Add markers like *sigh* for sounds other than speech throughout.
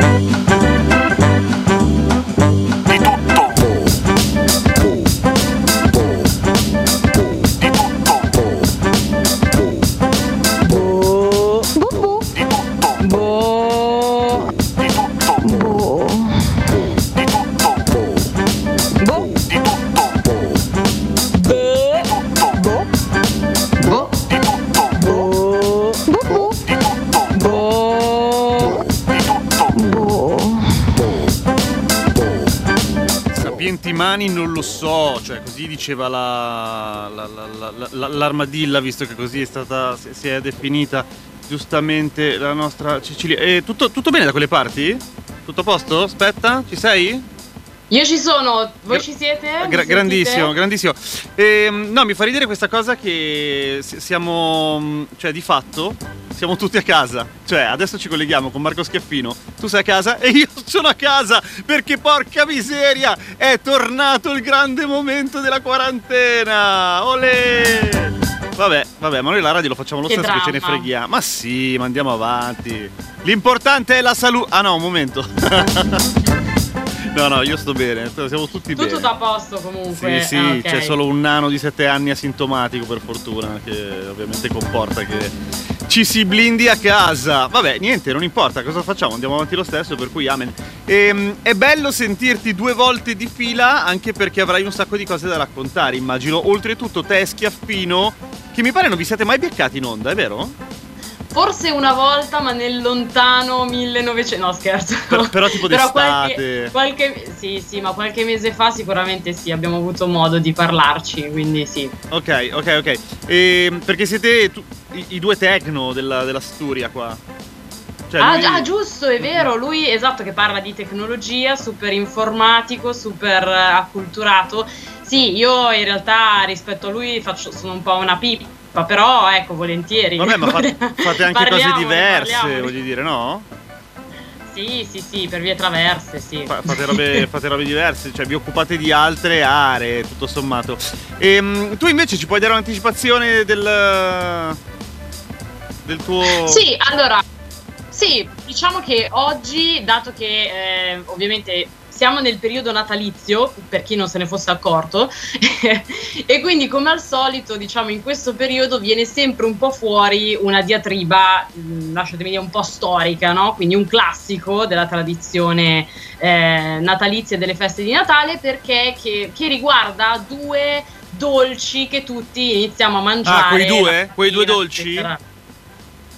Música diceva la, la- la- l'armadilla, visto che così è stata, si- è definita giustamente la nostra Cecilia. E tutto, tutto bene da quelle parti? Tutto a posto? Aspetta, ci sei? Io ci sono, voi ci siete? Gra- grandissimo, grandissimo. Ehm, no, mi fa ridere questa cosa che si- siamo, mh, cioè di fatto, siamo tutti a casa. Cioè, adesso ci colleghiamo con Marco Schiaffino. Tu sei a casa e io *laughs* sono a casa perché porca miseria, è tornato il grande momento della quarantena. Olè! Vabbè, vabbè, ma noi la radio lo facciamo lo Che stesso che ce ne dramma. freghiamo. Ma sì, ma andiamo avanti. L'importante è la salute. Ah no, un momento. *laughs* No, no, io sto bene, siamo tutti Tutto bene. a posto comunque. Sì, sì, Ah, ok. c'è solo un nano di 7 anni asintomatico per fortuna, che ovviamente comporta che ci si blindi a casa. Vabbè, niente, non importa, cosa facciamo? Andiamo avanti lo stesso, per cui amen. Ehm, è bello sentirti due volte di fila, anche perché avrai un sacco di cose da raccontare, immagino. Oltretutto, te e Schiaffino, che mi pare non vi siete mai beccati in onda, è vero? Forse una volta, ma nel lontano 1900. No, scherzo. Per- però tipo Però d'estate. qualche, qualche- Sì, sì, ma qualche mese fa sicuramente sì, abbiamo avuto modo di parlarci, quindi sì. Ok, ok, ok. Ehm, perché siete tu- i, i due techno della, della Sturia qua. Cioè, ah, lui- già, giusto, è vero. Lui, esatto, che parla di tecnologia, super informatico, super eh, acculturato. Sì, io in realtà rispetto a lui faccio, sono un po' una pippa, però ecco, volentieri. Vabbè, ma fate, *laughs* fate anche cose Parliamone, diverse, voglio dire, no? Sì, sì, sì, per vie traverse, sì. Fa- Fate robe, *laughs* fate robe diverse, cioè vi occupate di altre aree, tutto sommato. Ehm, tu invece ci puoi dare un'anticipazione del, del tuo... Sì, allora, sì, diciamo che oggi, dato che eh, ovviamente siamo nel periodo natalizio, per chi non se ne fosse accorto, *laughs* e quindi come al solito, diciamo, in questo periodo viene sempre un po' fuori una diatriba, mh, lasciatemi dire, un po' storica, no? Quindi un classico della tradizione eh, natalizia e delle feste di Natale, perché che, che riguarda due dolci che tutti iniziamo a mangiare. Ah, quei due? Quei due dolci? eccetera.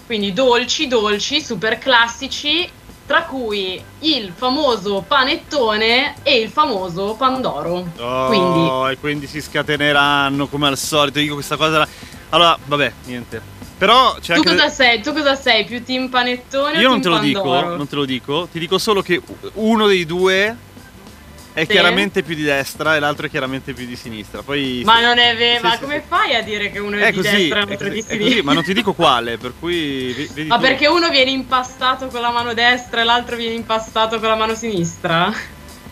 Quindi dolci, dolci, super classici, tra cui il famoso panettone e il famoso pandoro. Oh, Quindi- e quindi si scateneranno come al solito. Dico questa cosa. la- Allora, vabbè, niente. Però c'è Tu cosa sei? Tu cosa sei? Più team panettone Io o non te lo dico, pandoro? non te lo dico. Ti dico solo che uno dei due è Sì? chiaramente più di destra e l'altro è chiaramente più di sinistra. Poi Ma non è vero, Sì, ma sì, come sì. fai a dire che uno è, è di così, destra e l'altro è di è così, sinistra? ma non ti dico quale, per cui ve- vedi Ma tu. perché uno viene impastato con la mano destra e l'altro viene impastato con la mano sinistra?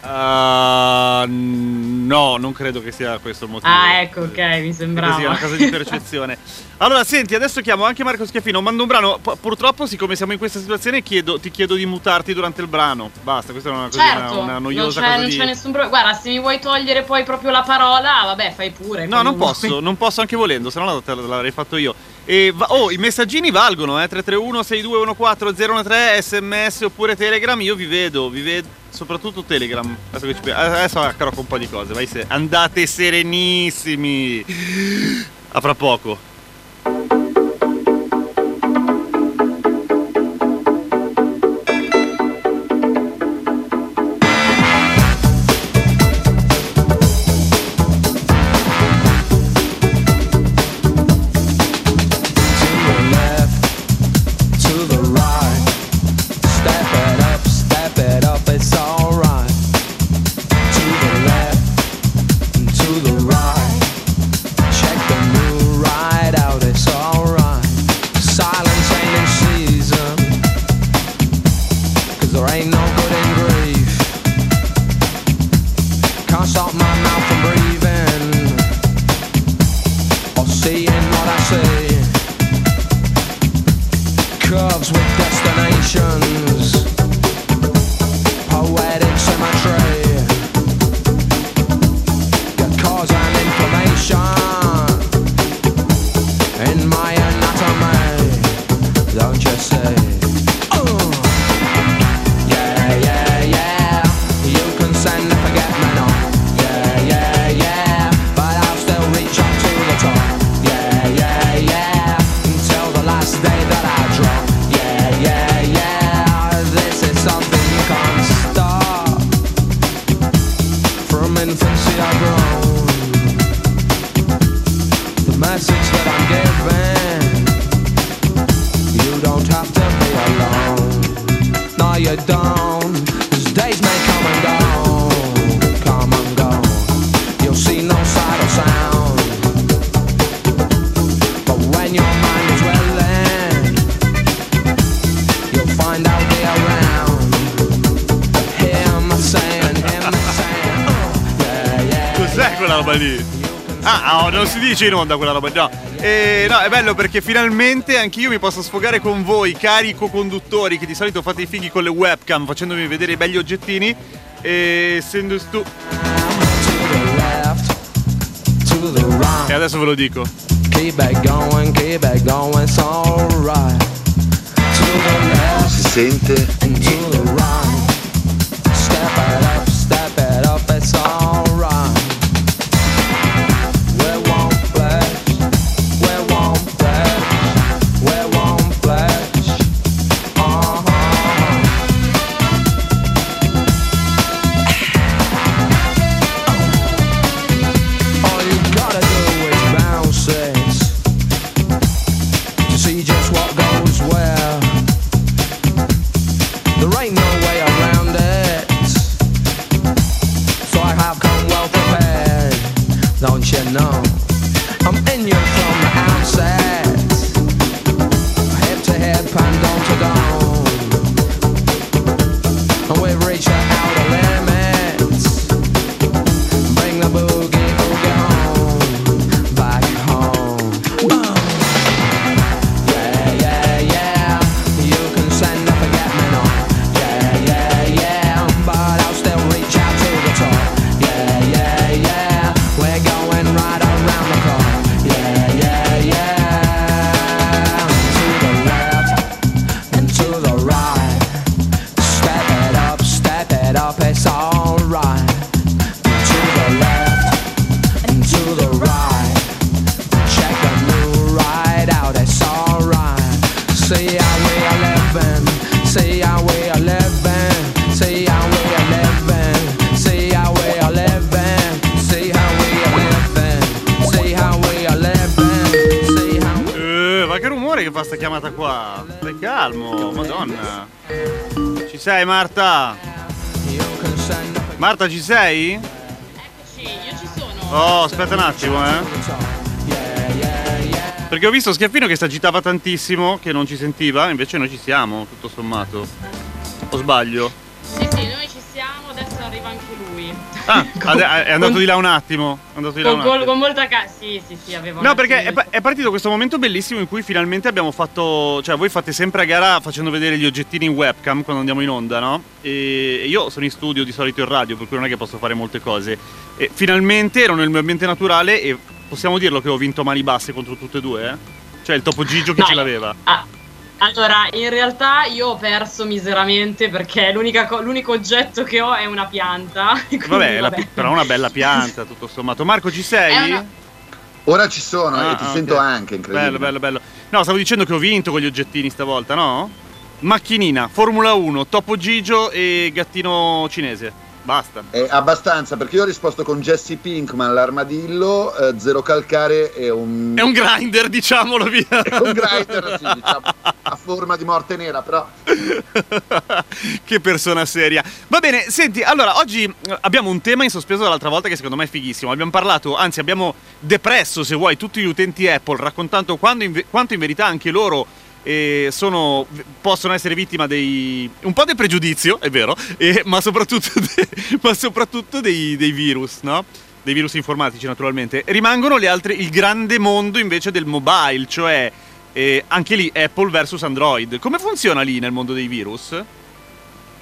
Ah, no, non credo che sia questo il motivo. Ah, ecco, ok, mi sembrava. Così, è una cosa di percezione. *laughs* Allora, senti, adesso chiamo anche Marco Schiaffino. Mando un brano. Pu- purtroppo, siccome siamo in questa situazione, chiedo- ti chiedo di mutarti durante il brano. Basta, questa è una, così, Certo, una, una non noiosa c'è, cosa non di. c'è nessun problema. Guarda, se mi vuoi togliere poi proprio la parola, vabbè, fai pure. No, non vuoi. posso, non posso anche volendo, se no l'avrei fatto io. E va- oh, i messaggini valgono, eh, 331 6214 013 sms oppure Telegram, io vi vedo, vi vedo, soprattutto Telegram. Adesso, ci adesso accaro con un po' di cose, vai se- andate serenissimi. A fra poco. Dice in onda quella roba, no. E, no, è bello perché finalmente anch'io mi posso sfogare con voi, cari co-conduttori, che di solito fate i fighi con le webcam facendomi vedere i belli oggettini. E essendo stu... Right. E adesso ve lo dico. Keep it I'm in you from the outset, Marta? Marta ci sei? Eccoci, io ci sono. Oh, aspetta un attimo, eh. Perché ho visto Schiaffino che si agitava tantissimo, che non ci sentiva, invece noi ci siamo, tutto sommato. O sbaglio? Ah, *laughs* è andato con- di là un attimo. È andato di là Con, un attimo. con molta ca- Sì, sì, sì, avevo No, perché è, pa- è partito questo momento bellissimo in cui finalmente abbiamo fatto. Cioè, voi fate sempre a gara facendo vedere gli oggettini in webcam quando andiamo in onda, no? E io sono in studio di solito in radio, per cui non è che posso fare molte cose. E finalmente ero nel mio ambiente naturale e possiamo dirlo che ho vinto mani basse contro tutte e due, eh? Cioè, il topo Gigio che No, ce l'aveva. ah, allora, in realtà io ho perso miseramente perché l'unica co- l'unico oggetto che ho è una pianta. *laughs* quindi Vabbè, vabbè. pi- però è una bella pianta, tutto sommato. Marco, ci sei? Una- Ora ci sono Ah, e ti ah, sento ok. anche, incredibile. Bello, bello, bello. No, stavo dicendo che ho vinto con gli oggettini stavolta, no? Macchinina, Formula 1, Topo Gigio e gattino cinese. Basta. È abbastanza, perché io ho risposto con Jesse Pinkman, l'armadillo, eh, zero calcare e un... È un grinder, diciamolo via. è un grinder, sì, diciamo, a forma di morte nera, però... *laughs* che persona seria. Va bene, senti, allora oggi eh, abbiamo un tema in sospeso dall'altra volta che secondo me è fighissimo. Abbiamo parlato, anzi abbiamo depresso, se vuoi, tutti gli utenti Apple raccontando in quanto in verità anche loro eh, sono, possono essere vittima dei... un po' del pregiudizio, è vero, eh, ma soprattutto, de- *laughs* ma soprattutto dei, dei virus, no? Dei virus informatici naturalmente. Rimangono le altre, il grande mondo invece del mobile, cioè eh, anche lì Apple versus Android. Come funziona lì nel mondo dei virus?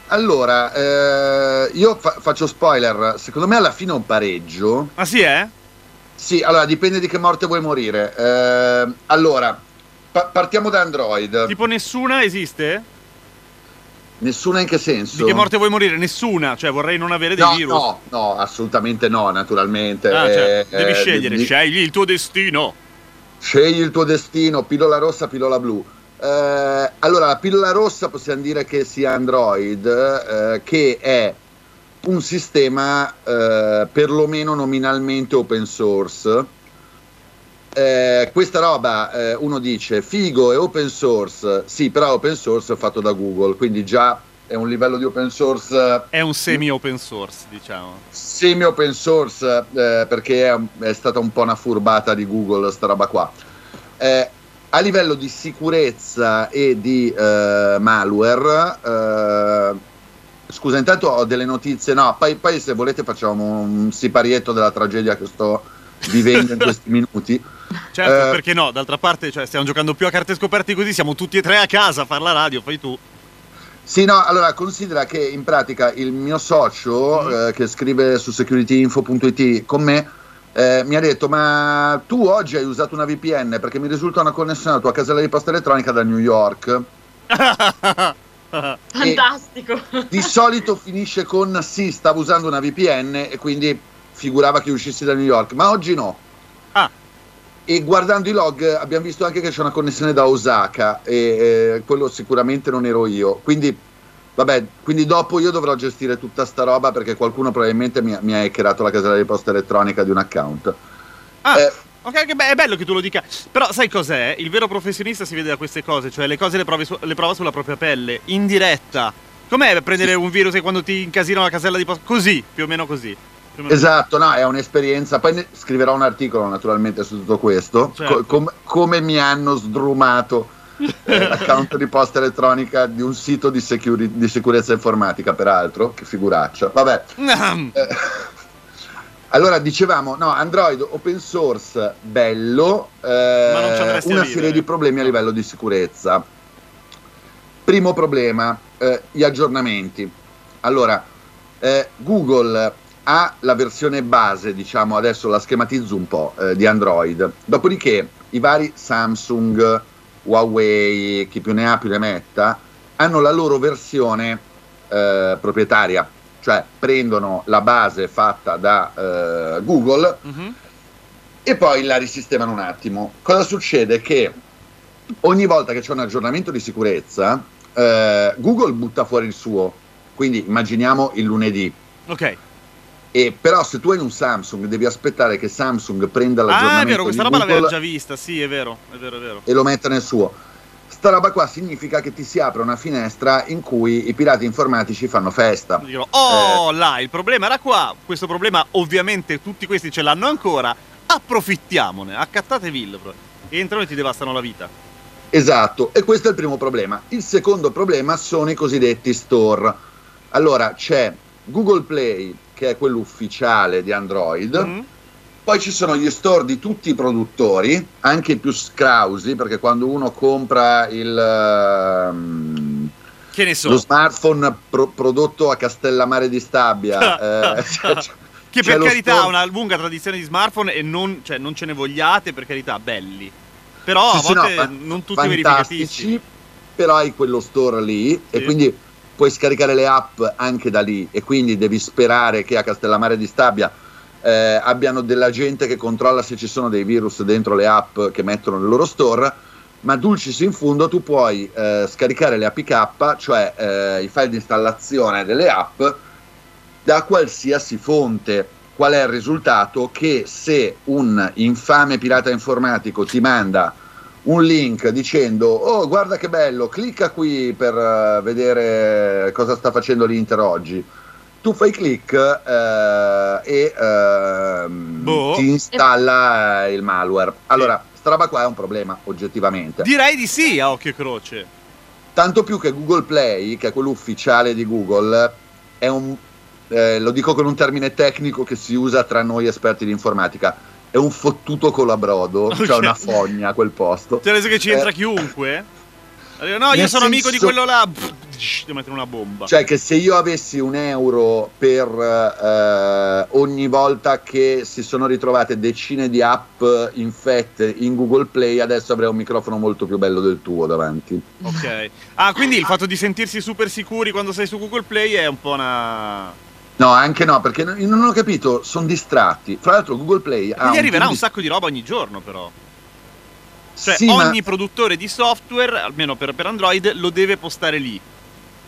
Allora, eh, io fa- faccio spoiler, secondo me alla fine è un pareggio. Ah sì, eh? Sì, allora dipende di che morte vuoi morire. Eh, allora, pa- partiamo da Android. Tipo nessuna esiste? Nessuna in che senso? Di che morte vuoi morire? Nessuna, cioè vorrei non avere dei No, virus. no, no, assolutamente no, naturalmente. Ah, cioè, Eh, devi eh, scegliere, di- scegli il tuo destino. Scegli il tuo destino, pillola rossa, pillola blu. Eh, allora, la pillola rossa possiamo dire che sia Android, eh, che è un sistema eh, perlomeno nominalmente open source. Eh, questa roba eh, uno dice figo è open source, sì, però open source è fatto da Google, quindi già è un livello di open source eh, È un semi open source, diciamo. semi open source eh, perché è, è stata un po' una furbata di Google sta roba qua. Eh, a livello di sicurezza e di eh, malware, eh, scusa, intanto ho delle notizie. No, poi, poi se volete facciamo un siparietto della tragedia che sto vivendo in questi minuti. *laughs* Certo, Eh, perché no? D'altra parte, cioè, stiamo giocando più a carte scoperte così, siamo tutti e tre a casa a fare la radio, fai tu. Sì, no, allora considera che in pratica il mio socio Mm. eh, che scrive su securityinfo.it con me eh, mi ha detto ma tu oggi hai usato una VPN perché mi risulta una connessione alla tua casella di posta elettronica da New York. *laughs* Fantastico. Di solito finisce con sì, stavo usando una VPN e quindi figurava che uscissi da New York, ma oggi no. Ah. E guardando i log abbiamo visto anche che c'è una connessione da Osaka e eh, quello sicuramente non ero io. Quindi, vabbè, quindi dopo io dovrò gestire tutta sta roba perché qualcuno probabilmente mi, ha- mi ha hackerato la casella di posta elettronica di un account. Ah, Eh, ok, che be- è bello che tu lo dica. Però sai cos'è? Il vero professionista si vede da queste cose, cioè le cose le, provi su- le prova sulla propria pelle, in diretta. Com'è prendere un virus e quando ti incasino la casella di posta? Così, più o meno così. Esatto, no, è un'esperienza. Poi scriverò un articolo naturalmente su tutto questo, Certo. co- com- come mi hanno sdrumato eh, *laughs* l'account di posta elettronica di un sito di, securi- di sicurezza informatica, peraltro, che figuraccia. Vabbè. eh, allora dicevamo, no, Android open source bello, eh, una serie di problemi a livello di sicurezza. Primo problema, eh, gli aggiornamenti. Allora, eh, Google ha la versione base, diciamo, adesso la schematizzo un po', eh, di Android. Dopodiché i vari Samsung, Huawei, chi più ne ha più ne metta, hanno la loro versione eh, proprietaria, cioè prendono la base fatta da eh, Google Mhm. e poi la risistemano un attimo. Cosa succede? Che ogni volta che c'è un aggiornamento di sicurezza, eh, Google butta fuori il suo, quindi immaginiamo il lunedì. Ok. E però se tu hai un Samsung devi aspettare che Samsung prenda Ah, l'aggiornamento è vero, questa roba Google l'avevo già vista, sì, è vero, è vero, è vero. e lo metta nel suo. Sta roba qua significa che ti si apre una finestra in cui i pirati informatici fanno festa. Dicono, Eh. oh, là, il problema era qua. Questo problema, ovviamente, tutti questi ce l'hanno ancora. Approfittiamone, accattatevi il Entrano e ti devastano la vita. Esatto, e questo è il primo problema. Il secondo problema sono i cosiddetti store. Allora c'è Google Play, che è quello ufficiale di Android, Mhm. poi ci sono gli store di tutti i produttori, anche i più scrausi, perché quando uno compra il, Che ne so. lo smartphone pro- prodotto a Castellammare di Stabia, *laughs* eh, c'è- Che per carità store- ha una lunga tradizione di smartphone e non, cioè, non ce ne vogliate, per carità, belli. Però a Sì, sì, no, volte non tutti verificatissimi. però hai quello store lì Sì. e quindi puoi scaricare le app anche da lì e quindi devi sperare che a Castellammare di Stabia eh, abbiano della gente che controlla se ci sono dei virus dentro le app che mettono nel loro store ma dulcis in fundo tu puoi eh, scaricare le APK cioè eh, i file di installazione delle app da qualsiasi fonte qual è il risultato? Che se un infame pirata informatico ti manda un link dicendo oh guarda che bello, clicca qui per eh, vedere cosa sta facendo l'Inter oggi, tu fai click eh, e Boh. ti installa eh, il malware. Allora, sta roba qua è un problema oggettivamente. Direi di sì a occhio e croce. Tanto più che Google Play, che è quello ufficiale di Google, è un, eh, lo dico con un termine tecnico che si usa tra noi esperti di informatica, un fottuto colabrodo, Ok. cioè una fogna a quel posto. Cioè, adesso che ci entra Eh, chiunque. Allora, No, io nel sono amico di senso- quello là. Devo mettere una bomba. Cioè che se io avessi un euro per eh, ogni volta che si sono ritrovate decine di app infette in Google Play, adesso avrei un microfono molto più bello del tuo davanti. Ok. Ah, quindi il fatto di sentirsi super sicuri quando sei su Google Play è un po' una. No, anche no, perché non- ho capito, sono distratti. Fra l'altro Google Play ha Quindi un arriverà un di- sacco di roba ogni giorno, però. Cioè, Sì, ma- ogni produttore di software, almeno per, per Android, lo deve postare lì.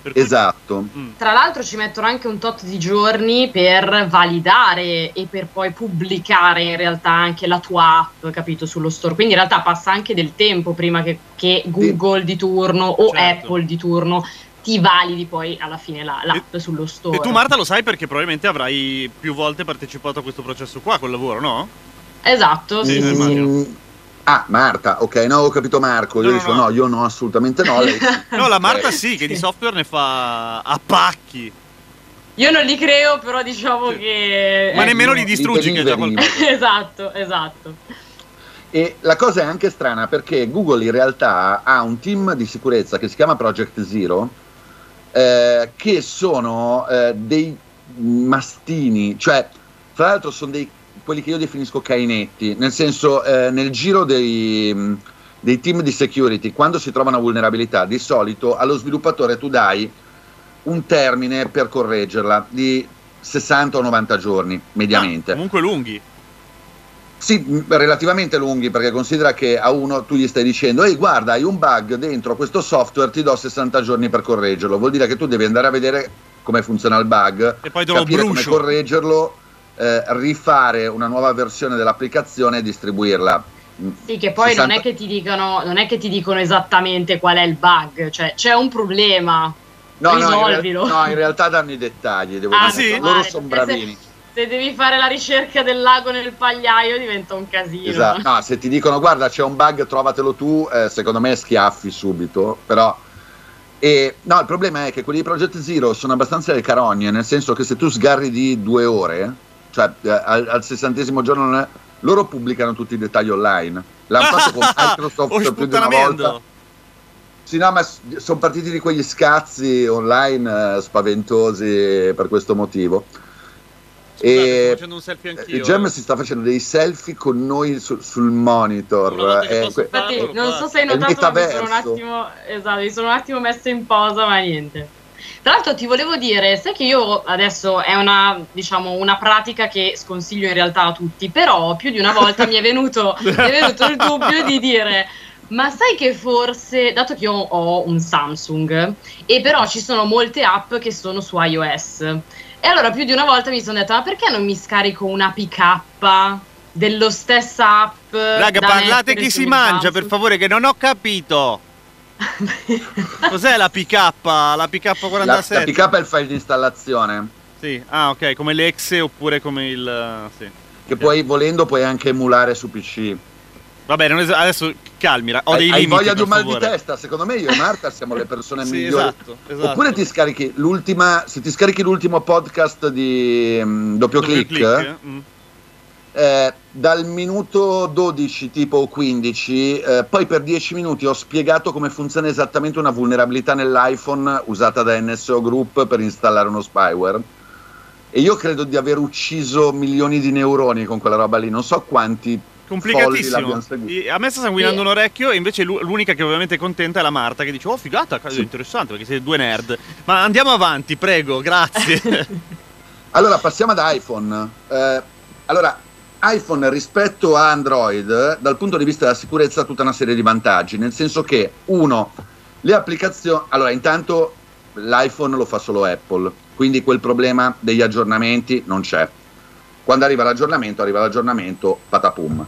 Cui- Esatto. Mm. Tra l'altro ci mettono anche un tot di giorni per validare e per poi pubblicare in realtà anche la tua app, capito, sullo store. Quindi in realtà passa anche del tempo prima che, che Google di turno o Certo. Apple di turno ti validi poi alla fine la- l'app sullo store. E tu, Marta, lo sai perché probabilmente avrai più volte partecipato a questo processo qua col lavoro, no? Esatto, sì, Sì, sì, Ah, Marta, ok, no, ho capito Marco. Io No, dico no. no, io no, assolutamente no. lei. *laughs* No, la Marta sì, che di software ne fa a pacchi. Io non li creo, però diciamo Sì. che... Ma eh, nemmeno li Di distruggi, che è già qualcosa. *laughs* esatto, esatto. E la cosa è anche strana perché Google in realtà ha un team di sicurezza che si chiama Project Zero, eh, che sono eh, dei mastini, cioè tra l'altro sono dei, quelli che io definisco cainetti, nel senso eh, nel giro dei, mh, dei team di security, quando si trova una vulnerabilità, di solito allo sviluppatore tu dai un termine per correggerla di 60 o 90 giorni mediamente. Ah, comunque lunghi. Sì, relativamente lunghi perché considera che a uno tu gli stai dicendo ehi guarda hai un bug dentro questo software ti do 60 giorni per correggerlo vuol dire che tu devi andare a vedere come funziona il bug E poi capire come correggerlo eh, rifare una nuova versione dell'applicazione e distribuirla Mh, Sì, che poi 60 non è che ti dicono, non è che ti dicono esattamente qual è il bug, cioè c'è un problema. no, no, in, risolvilo. no, in realtà danno i dettagli devo Ah, dire. sì? loro sono se- bravini Se devi fare la ricerca del lago nel pagliaio diventa un casino. Esatto. No, se ti dicono guarda c'è un bug, trovatelo tu, eh, secondo me schiaffi subito, però... E, no, il problema è che quelli di Project Zero sono abbastanza le carogne, nel senso che se tu sgarri di due ore, cioè eh, al, al sessantesimo giorno, non è- loro pubblicano tutti i dettagli online. L'hanno fatto con *laughs* Microsoft Oh, più di una volta. Sì, no, ma sono partiti di quegli scazzi online eh, spaventosi per questo motivo. Scusate, E facendo un selfie eh, anch'io. Gem si sta facendo dei selfie con noi su- sul monitor. Volta che eh, farlo, Infatti, lo non so se hai È il notato, ma mi sono un attimo, esatto, mi sono un attimo messo in posa, ma niente. Tra l'altro ti volevo dire, sai che io adesso è una, diciamo, una pratica che sconsiglio in realtà a tutti, però più di una volta mi è venuto, *laughs* mi è venuto il dubbio di dire ma sai che forse, dato che io ho un Samsung e però ci sono molte app che sono su iOS, e allora più di una volta mi sono detta ma perché non mi scarico una APK dello stessa app? Raga, parlate chi si mangia, Samsung? per favore, che non ho capito. *laughs* Cos'è la PK? La la, PK47? la pick up è il file di installazione. Sì, ah ok, come l'exe oppure come il... eh, Sì. Che Ok. poi volendo puoi anche emulare su PC. Vabbè, es- adesso calmi, ho hai, dei hai limiti voglia di un mal di favore. testa? Secondo me io e Marta siamo le persone *laughs* Sì, migliori. esatto, esatto. Oppure ti scarichi l'ultima. Se ti scarichi l'ultimo podcast di mm, doppio, Doppio click, mm. eh, dal minuto 12 tipo 15, eh, poi per 10 minuti ho spiegato come funziona esattamente una vulnerabilità nell'iPhone usata da NSO Group per installare uno spyware. E io credo di aver ucciso milioni di neuroni con quella roba lì, non so quanti Complicatissimo. A me sta sanguinando Sì. un orecchio e invece l'u- l'unica che ovviamente è contenta è la Marta che dice "Oh, figata, Sì. interessante perché siete due nerd". Ma andiamo avanti, prego, grazie. *laughs* Allora, passiamo ad iPhone. Eh, allora, iPhone rispetto a Android, dal punto di vista della sicurezza, ha tutta una serie di vantaggi, nel senso che, uno, le applicazioni... Allora, intanto l'iPhone lo fa solo Apple, quindi quel problema degli aggiornamenti non c'è. Quando arriva l'aggiornamento, arriva l'aggiornamento, patapum.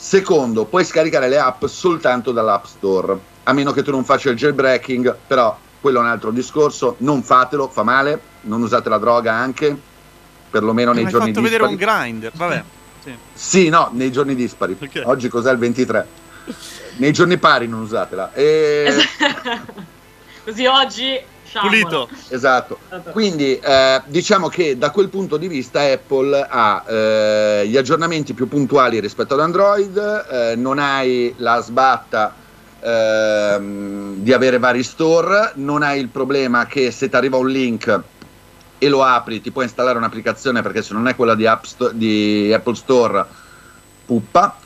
Secondo, puoi scaricare le app soltanto dall'App Store, a meno che tu non faccia il jailbreaking, però quello è un altro discorso, non fatelo, fa male, non usate la droga anche, perlomeno Mi nei hai giorni fatto vedere dispari. un grinder, vabbè. Sì. Sì, no, nei giorni dispari. Ok. Oggi cos'è il 23? Nei giorni pari non usatela. E... *laughs* Così oggi. Pulito. Esatto. Quindi eh, diciamo che da quel punto di vista Apple ha eh, gli aggiornamenti più puntuali rispetto ad Android, eh, non hai la sbatta ehm, di avere vari store, non hai il problema che se ti arriva un link e lo apri ti puoi installare un'applicazione perché se non è quella di, App Sto- di Apple Store puppa.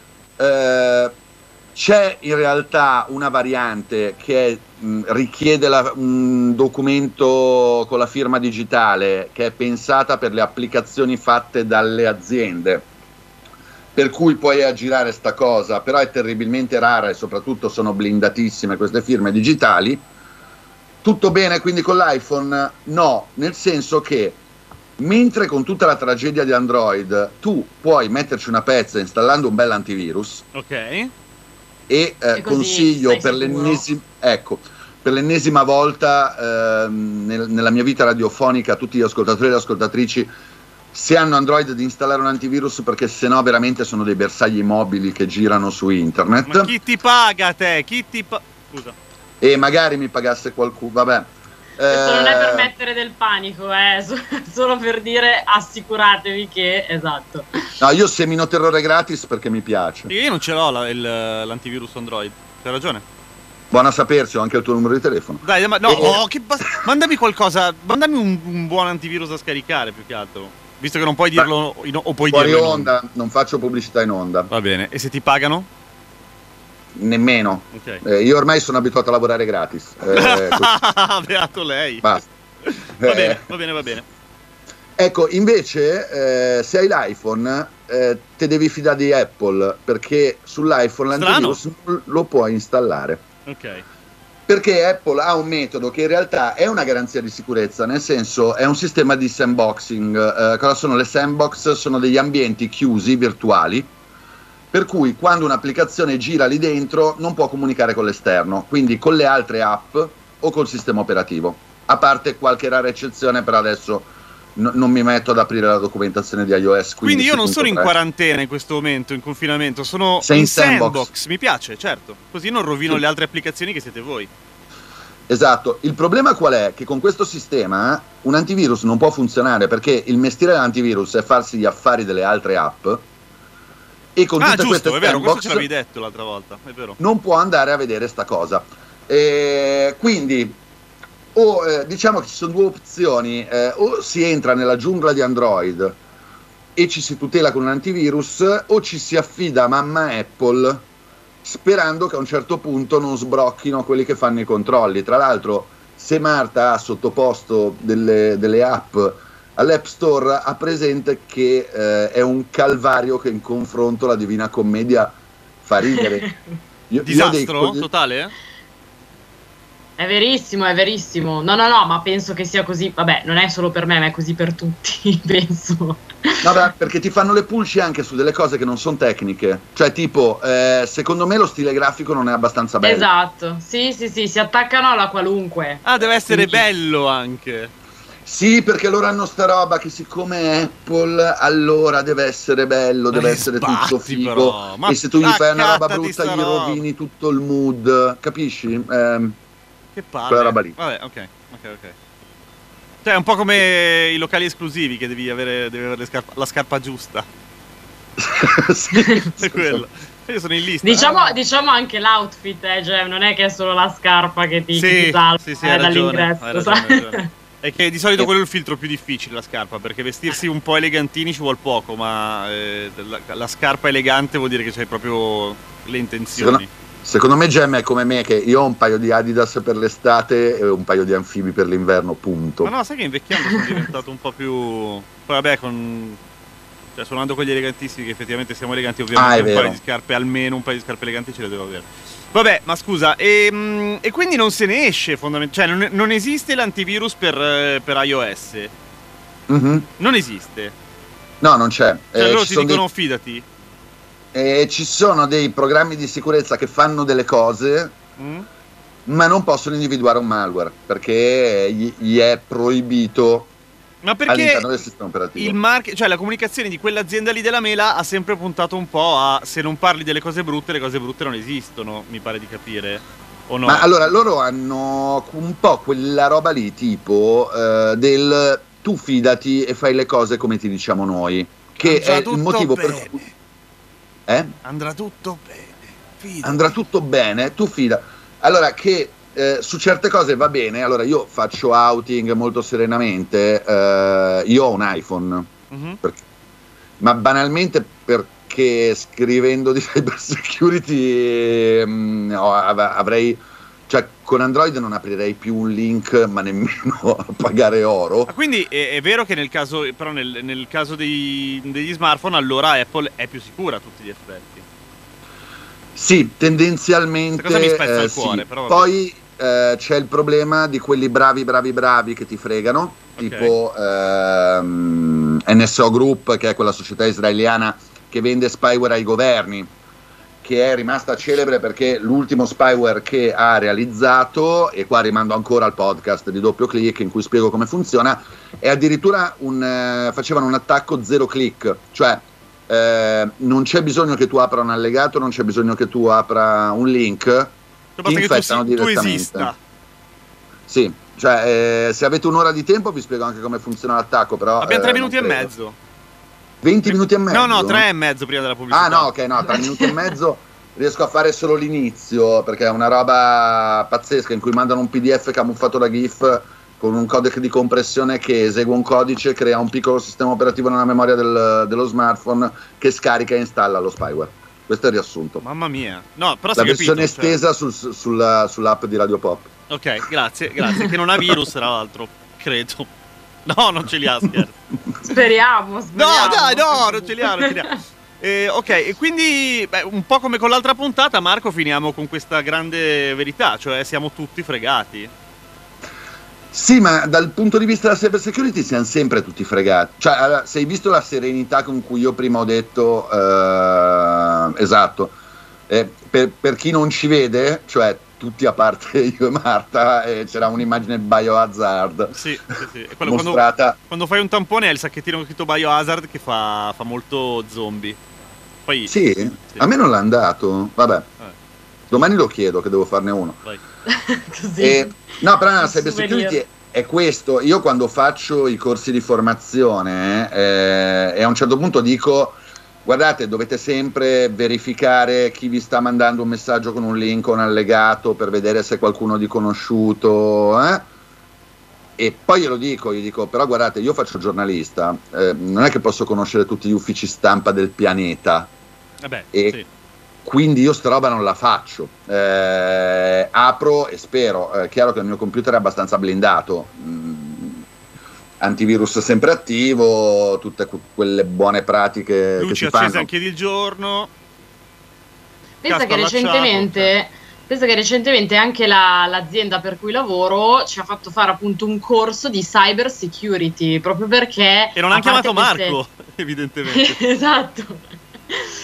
C'è in realtà una variante che mh, richiede la- un documento con la firma digitale che è pensata per le applicazioni fatte dalle aziende per cui puoi aggirare sta cosa, però è terribilmente rara e soprattutto sono blindatissime queste firme digitali. Tutto bene quindi con l'iPhone? No, nel senso che mentre con tutta la tragedia di Android tu puoi metterci una pezza installando un bel antivirus Ok. E eh, E consiglio per, l'ennesima, ecco, per l'ennesima volta ehm, nel- nella mia vita radiofonica a tutti gli ascoltatori e le ascoltatrici se hanno Android di installare un antivirus perché sennò veramente sono dei bersagli mobili che girano su internet Ma chi ti paga te? Chi ti paga? Scusa. e magari mi pagasse qualcuno, vabbè. Questo non è per Eh, mettere del panico, è *laughs* solo per dire assicuratevi che, esatto. No, io semino terrore gratis perché mi piace. Io non ce l'ho la- il- l'antivirus Android. Hai ragione. Buona a sapersi, ho anche il tuo numero di telefono. Dai, ma no, Eh. oh, che bas- mandami qualcosa, mandami un, un buon antivirus da scaricare più che altro. Visto che non puoi dirlo in- o puoi Fuori dirlo in onda, non faccio pubblicità in onda, Va bene. E se ti pagano? Nemmeno. Ok. Eh, io ormai sono abituato a lavorare gratis. Eh, *laughs* Beato lei. basta. Va Eh, bene, va bene, va bene. Ecco, invece, eh, se hai l'iPhone, eh, te devi fidare di Apple perché sull'iPhone l'antivirus non lo puoi installare. Ok. Perché Apple ha un metodo che in realtà è una garanzia di sicurezza, nel senso è un sistema di sandboxing. Eh, cosa sono le sandbox? Sono degli ambienti chiusi, virtuali, per cui quando un'applicazione gira lì dentro non può comunicare con l'esterno, quindi con le altre app o col sistema operativo. A parte qualche rara eccezione, però adesso no- non mi metto ad aprire la documentazione di iOS. Quindi io non sono in 15.3. quarantena in questo momento, in confinamento, sono Sei in in sandbox. sandbox. Mi piace, certo. Così non rovino Sì. le altre applicazioni che siete voi. Esatto, il problema qual è? Che con questo sistema un antivirus non può funzionare perché il mestiere dell'antivirus è farsi gli affari delle altre app e con ah, tutte giusto, queste è vero, questo ce l'avevi detto l'altra volta, è vero. non può andare a vedere sta cosa. E quindi o eh, diciamo che ci sono due opzioni, eh, o si entra nella giungla di Android e ci si tutela con un antivirus o ci si affida a mamma Apple sperando che a un certo punto non sbrocchino quelli che fanno i controlli. Tra l'altro, se Marta ha sottoposto delle, delle app all'App Store, ha presente che eh, è un calvario che in confronto la Divina Commedia fa ridere. *laughs* Io- io Disastro cogli- totale, eh? È verissimo, è verissimo. No, no, no, ma penso che sia così. Vabbè, non è solo per me, ma è così per tutti, *laughs* penso. Vabbè, perché ti fanno le pulci anche su delle cose che non sono tecniche. Cioè, tipo, eh, secondo me lo stile grafico non è abbastanza bello. Esatto. Sì, sì, sì, si attaccano alla qualunque. Ah, deve essere Quindi- bello anche. Sì, perché loro hanno sta roba che siccome è Apple, allora deve essere bello, deve li essere sbatti, tutto figo. però. Ma e se tu gli fai una roba brutta, gli roba. rovini tutto il mood. Capisci? Ehm, Che palle. Quella roba lì. Vabbè, ok, ok, ok. Cioè, è un po' come i locali esclusivi che devi avere, devi avere scarpa- la scarpa giusta. *laughs* *laughs* sì, È quello. Io sono in lista. Diciamo, eh. diciamo anche l'outfit, eh, cioè, non è che è solo la scarpa che ti, Sì, ti salva sì, sì, eh, hai ragione, dall'ingresso. hai ragione, hai ragione. *laughs* È che di solito quello è il filtro più difficile, la scarpa, perché vestirsi un po' elegantini ci vuole poco, ma eh, la, la scarpa elegante vuol dire che c'hai proprio le intenzioni. Secondo me Gem è come me che io ho un paio di Adidas per l'estate e un paio di anfibi per l'inverno, punto. Ma no, sai che invecchiando sono diventato un po' più... Poi vabbè, con... Cioè, suonando con gli elegantissimi, che effettivamente siamo eleganti, ovviamente Ah, un paio di scarpe, almeno un paio di scarpe eleganti ce le devo avere. Vabbè, ma scusa, e, e quindi non se ne esce fondamentalmente, cioè non, non esiste l'antivirus per, eh, per iOS, Mhm. non esiste. No, non c'è. Cioè Eh, loro ti sono dei- dicono fidati. Eh, ci sono dei programmi di sicurezza che fanno delle cose, Mm? ma non possono individuare un malware perché gli, gli è proibito Ma perché il market, cioè la comunicazione di quell'azienda lì della mela ha sempre puntato un po' a se non parli delle cose brutte, le cose brutte non esistono, mi pare di capire. O no? Ma allora loro hanno un po' quella roba lì, tipo eh, del tu fidati e fai le cose come ti diciamo noi, che Andrà è il motivo per bene. cui. Eh? Andrà tutto bene. Fida. andrà tutto bene, tu fida. Allora che eh, su certe cose va bene, allora io faccio outing molto serenamente, eh, io ho un iPhone, Mhm. perché- ma banalmente perché scrivendo di *laughs* cyber security ho- av- avrei, cioè con Android non aprirei più un link ma nemmeno *laughs* a pagare oro. Ah, quindi è, è vero che nel caso, però nel, nel caso dei- degli smartphone allora Apple è più sicura a tutti gli effetti. Sì, tendenzialmente. Questa cosa mi spezza eh, il cuore, sì. però vabbè. Poi eh, c'è il problema di quelli bravi, bravi, bravi che ti fregano, tipo ehm, NSO Group, che è quella società israeliana che vende spyware ai governi, che è rimasta celebre perché l'ultimo spyware che ha realizzato, e qua rimando ancora al podcast di doppio clic in cui spiego come funziona, è addirittura un, eh, facevano un attacco zero click, cioè eh, non c'è bisogno che tu apra un allegato, non c'è bisogno che tu apra un link. Cioè, basta che tu, infettano si- tu direttamente. esista. Sì, cioè eh, se avete un'ora di tempo vi spiego anche come funziona l'attacco, però... Abbiamo tre eh, minuti e credo. mezzo. 20 minuti e mezzo? No, no, tre e mezzo prima della pubblicità. Ah no, ok, no, tre minuti e mezzo riesco a fare solo l'inizio perché è una roba pazzesca in cui mandano un PDF camuffato da GIF con un codec di compressione che esegue un codice, crea un piccolo sistema operativo nella memoria del- dello smartphone che scarica e installa lo spyware. Questo è il riassunto. Mamma mia. No, però La si è capito, versione cioè. estesa sul- sulla- sull'app di Radio Pop. Ok, grazie, grazie. che non ha virus, tra l'altro, credo. No, non ce li ha, scherzo. Speriamo, No, speriamo. dai, no, non ce li ha, non ce li ha. *laughs* Eh, ok, e quindi beh, un po' come con l'altra puntata, Marco, finiamo con questa grande verità, cioè siamo tutti fregati. Sì, ma dal punto di vista della cyber security siamo sempre tutti fregati. Cioè, allora, se hai visto la serenità con cui io prima ho detto, eh, esatto, eh, per, per chi non ci vede, cioè tutti a parte *laughs* io e Marta, eh, c'era un'immagine biohazard Sì, sì, sì. E quello quando, mostrata. quando fai un tampone hai il sacchettino con scritto Biohazard che fa, fa molto zombie. Poi... Sì, a me non l'ha dato. Vabbè, Eh, domani lo chiedo che devo farne uno. vai. *laughs* Così. E- no, però la Un cyber souvenir. security è questo. Io quando faccio i corsi di formazione eh, e a un certo punto dico guardate, dovete sempre verificare chi vi sta mandando un messaggio con un link o un allegato per vedere se è qualcuno di conosciuto. eh. E poi glielo dico, gli dico, però guardate, io faccio giornalista, eh, non è che posso conoscere tutti gli uffici stampa del pianeta Vabbè, E- sì. quindi io sta roba non la faccio. Eh, apro e spero. È chiaro che il mio computer è abbastanza blindato. Mm, antivirus sempre attivo, tutte que- quelle buone pratiche che Luci si accese anche di giorno. Pensa che recentemente, pensa che recentemente anche la- l'azienda per cui lavoro ci ha fatto fare appunto un corso di cyber security, proprio perché... E non a hanno chiamato queste- Marco, *laughs* evidentemente. *laughs* esatto.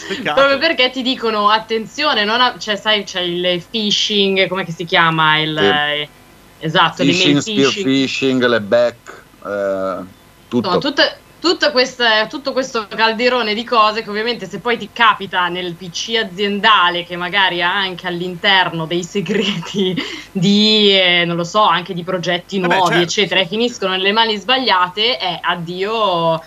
Peccato. Proprio perché ti dicono attenzione, non ha- cioè sai c'è il phishing, come si chiama? Il, Sì. eh, esatto, Phishing, l'email spear phishing. le back, tutto. Insomma, tutte- tutta questa- tutto questo calderone di cose che ovviamente se poi ti capita nel PC aziendale che magari ha anche all'interno dei segreti *laughs* di, eh, non lo so, anche di progetti Vabbè, nuovi, certo, eccetera, e finiscono nelle mani sbagliate, è addio,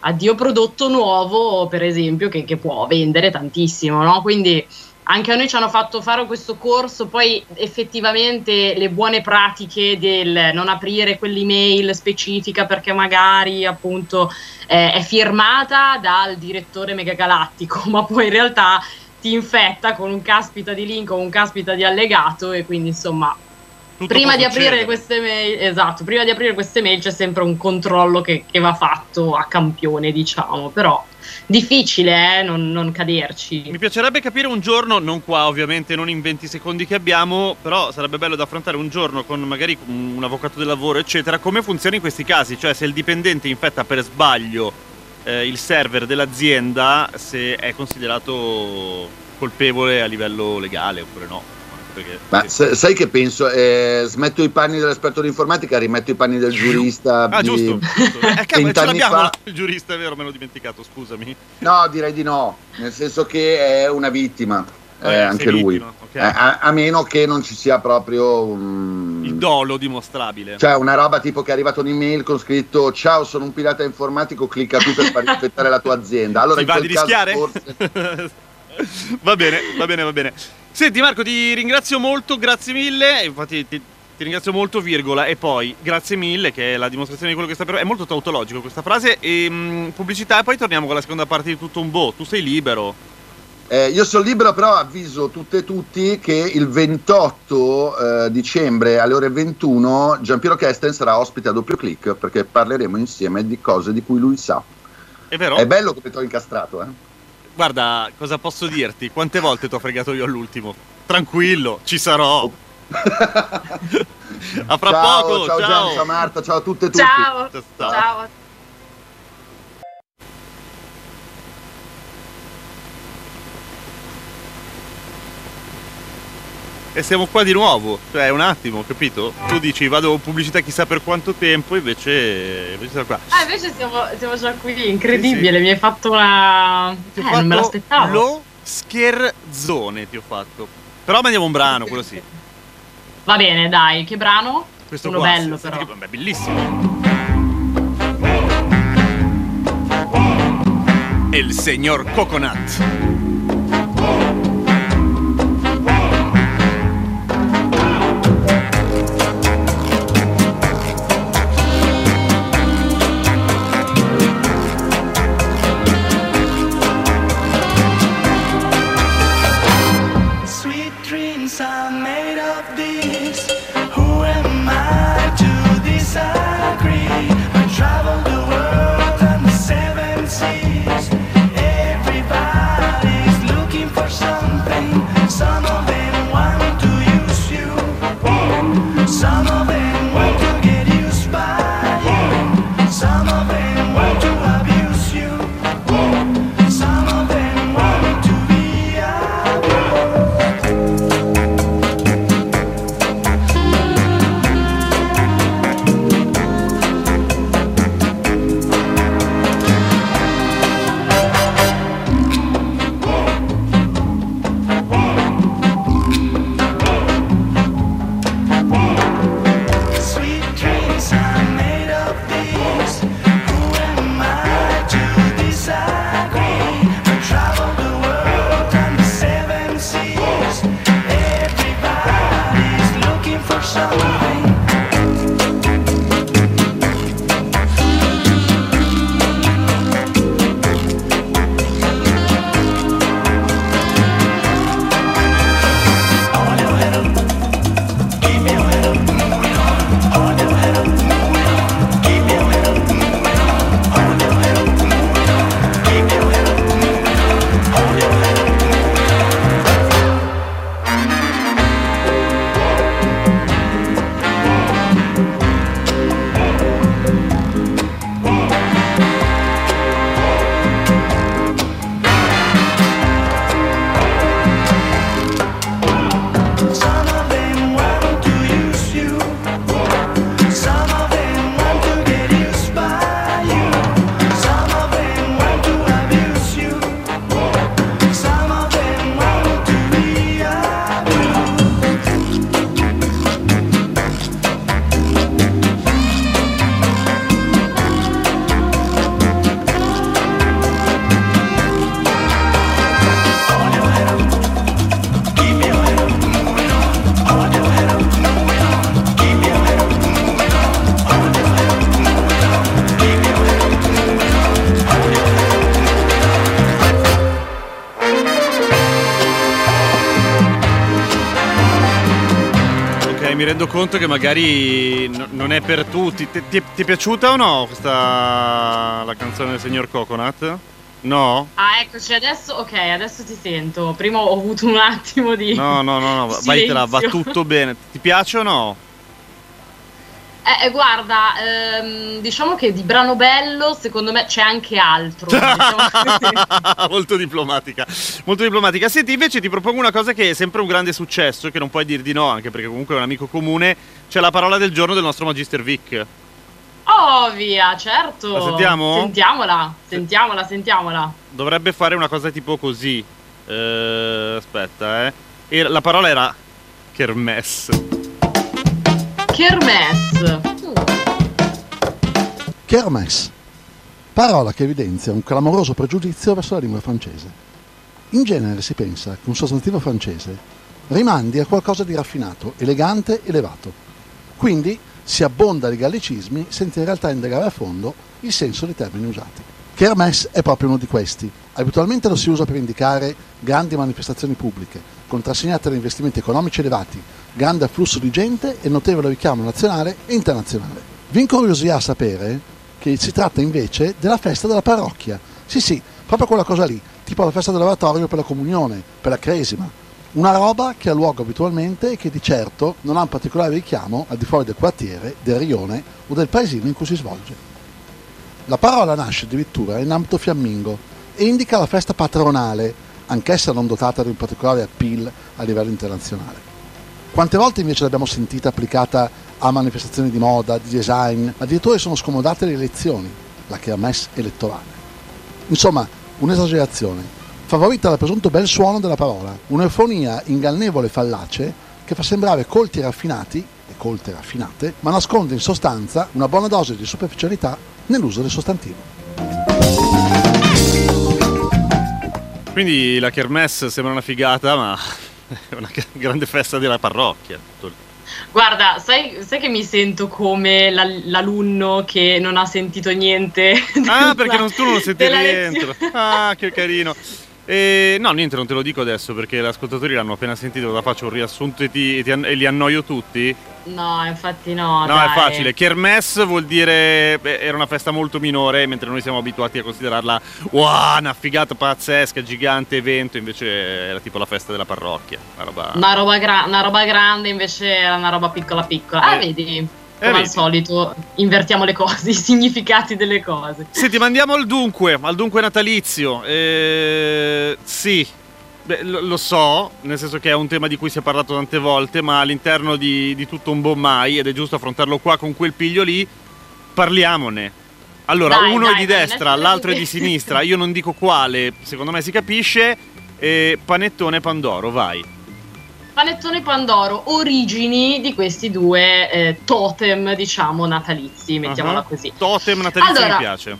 addio prodotto nuovo, per esempio, che, che può vendere tantissimo, no? Quindi anche a noi ci hanno fatto fare questo corso, poi effettivamente le buone pratiche del non aprire quell'email specifica perché magari appunto eh, è firmata dal direttore megagalattico, *laughs* ma poi in realtà ti infetta con un caspita di link o un caspita di allegato e quindi insomma prima di aprire queste mail, esatto, prima di aprire queste mail c'è sempre un controllo che, che va fatto a campione, diciamo, però difficile eh, non, non caderci. Mi piacerebbe capire un giorno, non qua ovviamente, non in 20 secondi che abbiamo, però sarebbe bello da affrontare un giorno con magari un avvocato del lavoro, eccetera, come funziona in questi casi, cioè se il dipendente infetta per sbaglio eh, il server dell'azienda, se è considerato colpevole a livello legale oppure no. Perché, Ma se- sai che penso? Eh, smetto i panni dell'esperto di informatica, rimetto i panni del *laughs* giurista. Ah, di- giusto, giusto. Eh, cavolo, ce l'abbiamo fa. il giurista, è vero, me l'ho dimenticato, scusami. No, direi di no, nel senso che è una vittima, eh, Eh, anche lui. vittima, ok. Eh, a, a meno che non ci sia proprio un- Il dolo dimostrabile. cioè una roba tipo che è arrivata un'email con scritto ciao sono un pirata informatico clicca qui per far rispettare la tua azienda *laughs* allora Ti in va di rischiare? forse *laughs* *laughs* Va bene, va bene, va bene. Senti Marco, ti ringrazio molto, grazie mille. Infatti ti, ti ringrazio molto, virgola, e poi grazie mille, che è la dimostrazione di quello che sta per... È molto tautologico questa frase. E mh, pubblicità, e poi torniamo con la seconda parte di tutto un boh. Tu sei libero. Eh, io sono libero, però avviso tutte e tutti che il 28 eh, dicembre alle ore 21 Giampiero Kesten sarà ospite a doppio clic perché parleremo insieme di cose di cui lui sa. È vero? È bello come ti ho incastrato, eh? Guarda, cosa posso dirti? Quante volte ti ho fregato io all'ultimo? Tranquillo, ci sarò. *laughs* a fra ciao, poco, ciao, ciao. Gianni, ciao Marta, ciao a tutte e tutti. Ciao. Ciao, ciao. E siamo qua di nuovo, cioè un attimo, capito? Tu dici vado in pubblicità chissà per quanto tempo, invece, invece siamo qua. Ah, invece siamo, siamo già qui, incredibile, mi hai fatto una... Ti Eh, fatto non me l'aspettavo. lo scherzone, ti ho fatto. Però mandiamo un brano, quello sì. Va bene, dai, che brano? Questo Uno qua, bello, però. che- beh, bellissimo. Il signor Coconut. Rendo conto che magari no- non è per tutti. Ti, ti- ti è piaciuta o no questa la canzone del signor Coconut? No? Ah, eccoci, adesso, ok, adesso ti sento. Prima ho avuto un attimo di... No, no, no, no, vaitela, va tutto bene. Ti piace o no? Eh, eh, guarda, ehm, diciamo che di brano bello, secondo me c'è anche altro. *laughs* diciamo molto diplomatica, molto diplomatica. Senti, invece ti propongo una cosa che è sempre un grande successo, che non puoi dir di no, anche perché comunque è un amico comune. C'è la parola del giorno del nostro Magister Vic. Oh, via, certo. La sentiamo? Sentiamola, sentiamola, sentiamola. Dovrebbe fare una cosa tipo così. Eh, aspetta, eh. E la parola era kermesse. Kermesse. Kermesse, parola che evidenzia un clamoroso pregiudizio verso la lingua francese. In genere si pensa che un sostantivo francese rimandi a qualcosa di raffinato, elegante, elevato. Quindi si abbonda di gallicismi senza in realtà indagare a fondo il senso dei termini usati. Kermesse è proprio uno di questi. Abitualmente lo si usa per indicare grandi manifestazioni pubbliche, contrassegnate da investimenti economici elevati, grande afflusso di gente e notevole richiamo nazionale e internazionale. Vi incuriosirà a sapere che si tratta invece della festa della parrocchia. Sì, sì, proprio quella cosa lì, tipo la festa dell'oratorio per la comunione, per la cresima. Una roba che ha luogo abitualmente e che di certo non ha un particolare richiamo al di fuori del quartiere, del rione o del paesino in cui si svolge. La parola nasce addirittura in ambito fiammingo e indica la festa patronale, anch'essa non dotata di un particolare appeal a livello internazionale. Quante volte invece l'abbiamo sentita applicata a manifestazioni di moda, di design, addirittura sono scomodate le elezioni, la kermesse elettorale. Insomma, un'esagerazione, favorita dal presunto bel suono della parola, un'eufonia ingannevole e fallace che fa sembrare colti e raffinati, e colte e raffinate, ma nasconde in sostanza una buona dose di superficialità nell'uso del sostantivo. Quindi la kermesse sembra una figata, ma *laughs* è una grande festa della parrocchia. Guarda, sai, sai che mi sento come la- l'alunno che non ha sentito niente? *laughs* Ah, della- perché non, tu non lo senti dentro. lezione. *laughs* Ah, che carino. E, no, niente, non te lo dico adesso perché gli ascoltatori l'hanno appena sentito, ora faccio un riassunto e, ti- e ti e li annoio tutti. No, infatti no. No, dai. è facile. Kermesse vuol dire beh, era una festa molto minore, mentre noi siamo abituati a considerarla wow, una figata pazzesca, gigante evento, invece era tipo la festa della parrocchia. Una roba... Una roba, gra- una roba grande invece era una roba piccola piccola. Ah, Eh. vedi? Come al vedi. solito invertiamo le cose, *laughs* i significati delle cose. Senti, ma andiamo al dunque, al dunque natalizio. Eh, sì, Beh, lo, so, nel senso che è un tema di cui si è parlato tante volte, ma all'interno di, di tutto un buon mai, ed è giusto affrontarlo qua con quel piglio lì, parliamone. Allora, Dai, uno è dai, di dai, destra, l'altro è di sinistra, io non dico quale, secondo me si capisce. Eh, panettone Pandoro, vai. Panettone Pandoro, origini di questi due eh, totem, diciamo, natalizi, mettiamola Ah, così. Totem natalizio Allora, mi piace.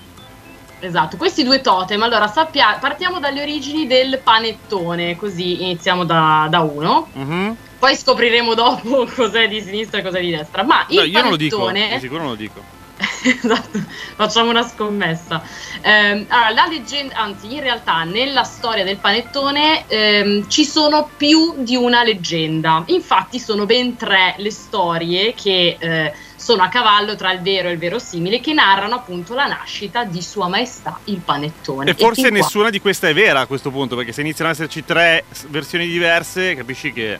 Esatto, questi due totem, allora sappia- partiamo dalle origini del panettone, così iniziamo da, da uno, Mhm. poi scopriremo dopo *laughs* cos'è di sinistra e cos'è di destra. Ma il No, io non lo dico, panettone... di sicuro non lo dico. *laughs* esatto, facciamo una scommessa. Ehm, allora, la leggenda, anzi, in realtà nella storia del panettone ehm, ci sono più di una leggenda. Infatti, sono ben tre le storie che eh, sono a cavallo tra il vero e il verosimile, che narrano appunto la nascita di Sua Maestà il panettone. E forse qua- nessuna di queste è vera a questo punto, perché se iniziano ad esserci tre versioni diverse, capisci che.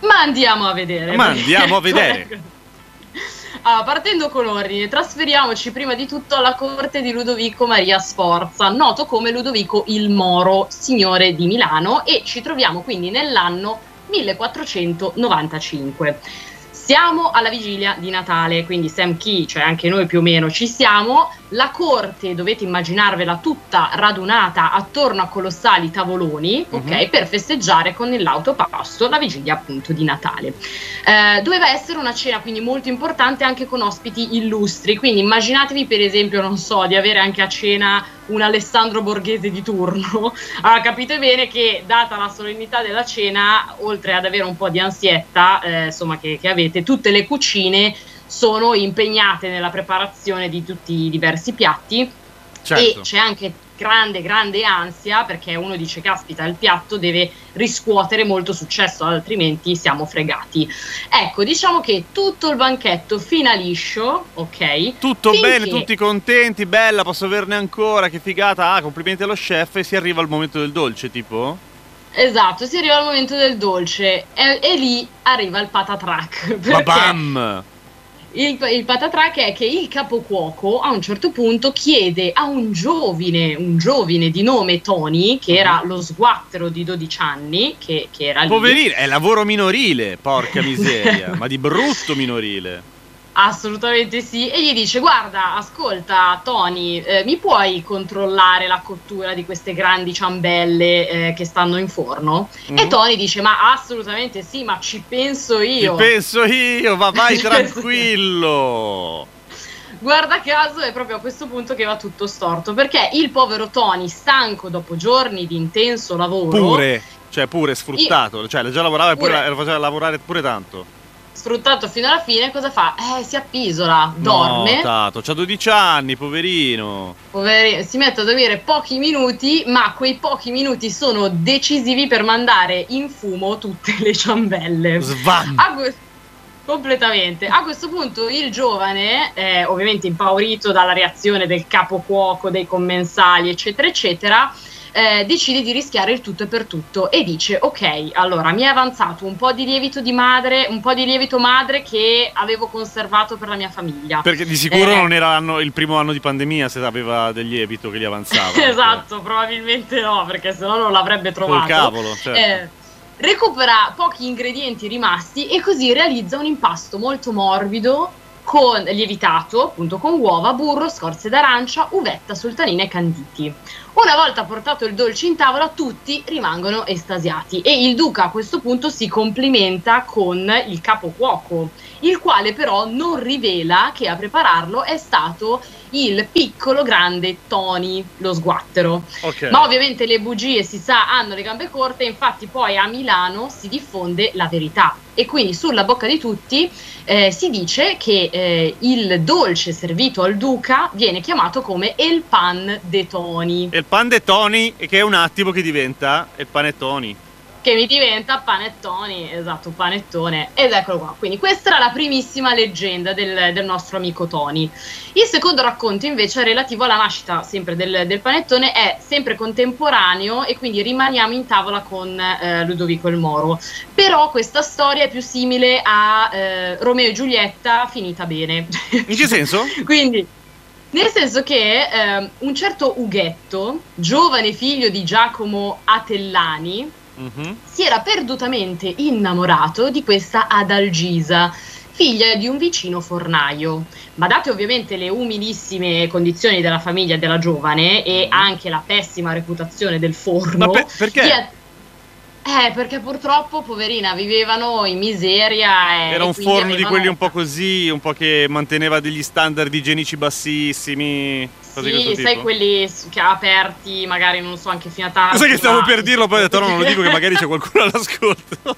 Ma andiamo a vedere. Ma andiamo a *laughs* vedere. Allora, partendo con ordine, trasferiamoci prima di tutto alla corte di Ludovico Maria Sforza, noto come Ludovico il Moro, signore di Milano, e ci troviamo quindi nell'anno 1495. Siamo alla vigilia di Natale, quindi Sam Key, cioè anche noi più o meno ci siamo. La corte dovete immaginarvela tutta radunata attorno a colossali tavoloni, ok, Mhm. per festeggiare con il lauto pasto la vigilia appunto di Natale. Eh, doveva essere una cena quindi molto importante anche con ospiti illustri, quindi immaginatevi per esempio, non so, di avere anche a cena un Alessandro Borghese di turno. *laughs* Allora capite bene che data la solennità della cena, oltre ad avere un po' di ansietta, eh, insomma che, che avete, tutte le cucine sono impegnate nella preparazione di tutti i diversi piatti Certo. e c'è anche grande, grande ansia perché uno dice: Caspita, il piatto deve riscuotere molto successo, altrimenti siamo fregati. Ecco, diciamo che tutto il banchetto fina liscio, ok? Tutto finché- bene, tutti contenti, bella, posso averne ancora, che figata, ah, complimenti allo chef e si arriva al momento del dolce, tipo? Esatto, si arriva al momento del dolce e, e lì arriva il patatrack. *laughs* Perché Babam! Il, il patatrack è che il capocuoco a un certo punto chiede a un giovine, un giovine di nome Tony, che era lo sguattero di 12 anni, che, che era lì. Poverino, è lavoro minorile, porca *laughs* miseria, ma di brutto minorile. Assolutamente sì, e gli dice: Guarda, ascolta, Tony, eh, mi puoi controllare la cottura di queste grandi ciambelle eh, che stanno in forno? E Mhm. Tony dice: Ma assolutamente sì, ma ci penso Ci io. penso io, va vai *laughs* Ci io. tranquillo. guarda caso è proprio a questo punto che va tutto storto, perché il povero Tony, stanco dopo giorni di intenso lavoro, Pure, cioè pure sfruttato, cioè già lavorava e pure Pure. la- lo faceva lavorare pure tanto. Sfruttato fino alla fine, cosa fa? Eh, si appisola, dorme, No, Tato, c'ha 12 anni, poverino. poveri- si mette a dormire pochi minuti, ma quei pochi minuti sono decisivi per mandare in fumo tutte le ciambelle. Svam. Completamente. A questo punto il giovane, eh, ovviamente impaurito dalla reazione del capo cuoco, dei commensali, eccetera, eccetera, eh, decide di rischiare il tutto e per tutto e dice: Ok, allora mi è avanzato un po' di lievito di madre, un po' di lievito madre che avevo conservato per la mia famiglia. Perché di sicuro Eh. non era il primo anno di pandemia se aveva del lievito che gli avanzava. *laughs* esatto, probabilmente no, perché sennò non l'avrebbe Col trovato. cavolo, certo. Eh, recupera pochi ingredienti rimasti e così realizza un impasto molto morbido con lievitato, appunto con uova, burro, scorze d'arancia, uvetta, sultanina e canditi. Una volta portato il dolce in tavola, tutti rimangono estasiati e il duca a questo punto si complimenta con il capo cuoco, il quale però non rivela che a prepararlo è stato il piccolo grande Tony, lo sguattero. Ok. Ma ovviamente le bugie, si sa, hanno le gambe corte, infatti poi a Milano si diffonde la verità. E quindi sulla bocca di tutti eh, si dice che eh, il dolce servito al duca viene chiamato come el pan de Tony, E il panettoni, che è un attimo che diventa il panettoni. Che mi diventa panettoni, esatto, panettone. Ed eccolo qua. Quindi questa era la primissima leggenda del, del nostro amico Tony. Il secondo racconto invece è relativo alla nascita sempre del, del panettone, è sempre contemporaneo e quindi rimaniamo in tavola con eh, Ludovico il Moro. Però questa storia è più simile a eh, Romeo e Giulietta finita bene. In che senso? *laughs* Quindi, nel senso che ehm, un certo Ughetto, giovane figlio di Giacomo Atellani, Mhm. si era perdutamente innamorato di questa Adalgisa, figlia di un vicino fornaio. Ma date ovviamente le umilissime condizioni della famiglia della giovane e anche la pessima reputazione del forno, Ma per- perché? di Eh, perché purtroppo, poverina, vivevano in miseria. E Era un forno di avevano- quelli un po' così, un po' che manteneva degli standard igienici bassissimi. Sì, sai tipo. quelli che aperti, magari non so, anche fino a tardi. Sai che stavo ma- per dirlo, poi ho detto no, non lo dico che magari c'è qualcuno all'ascolto. *laughs*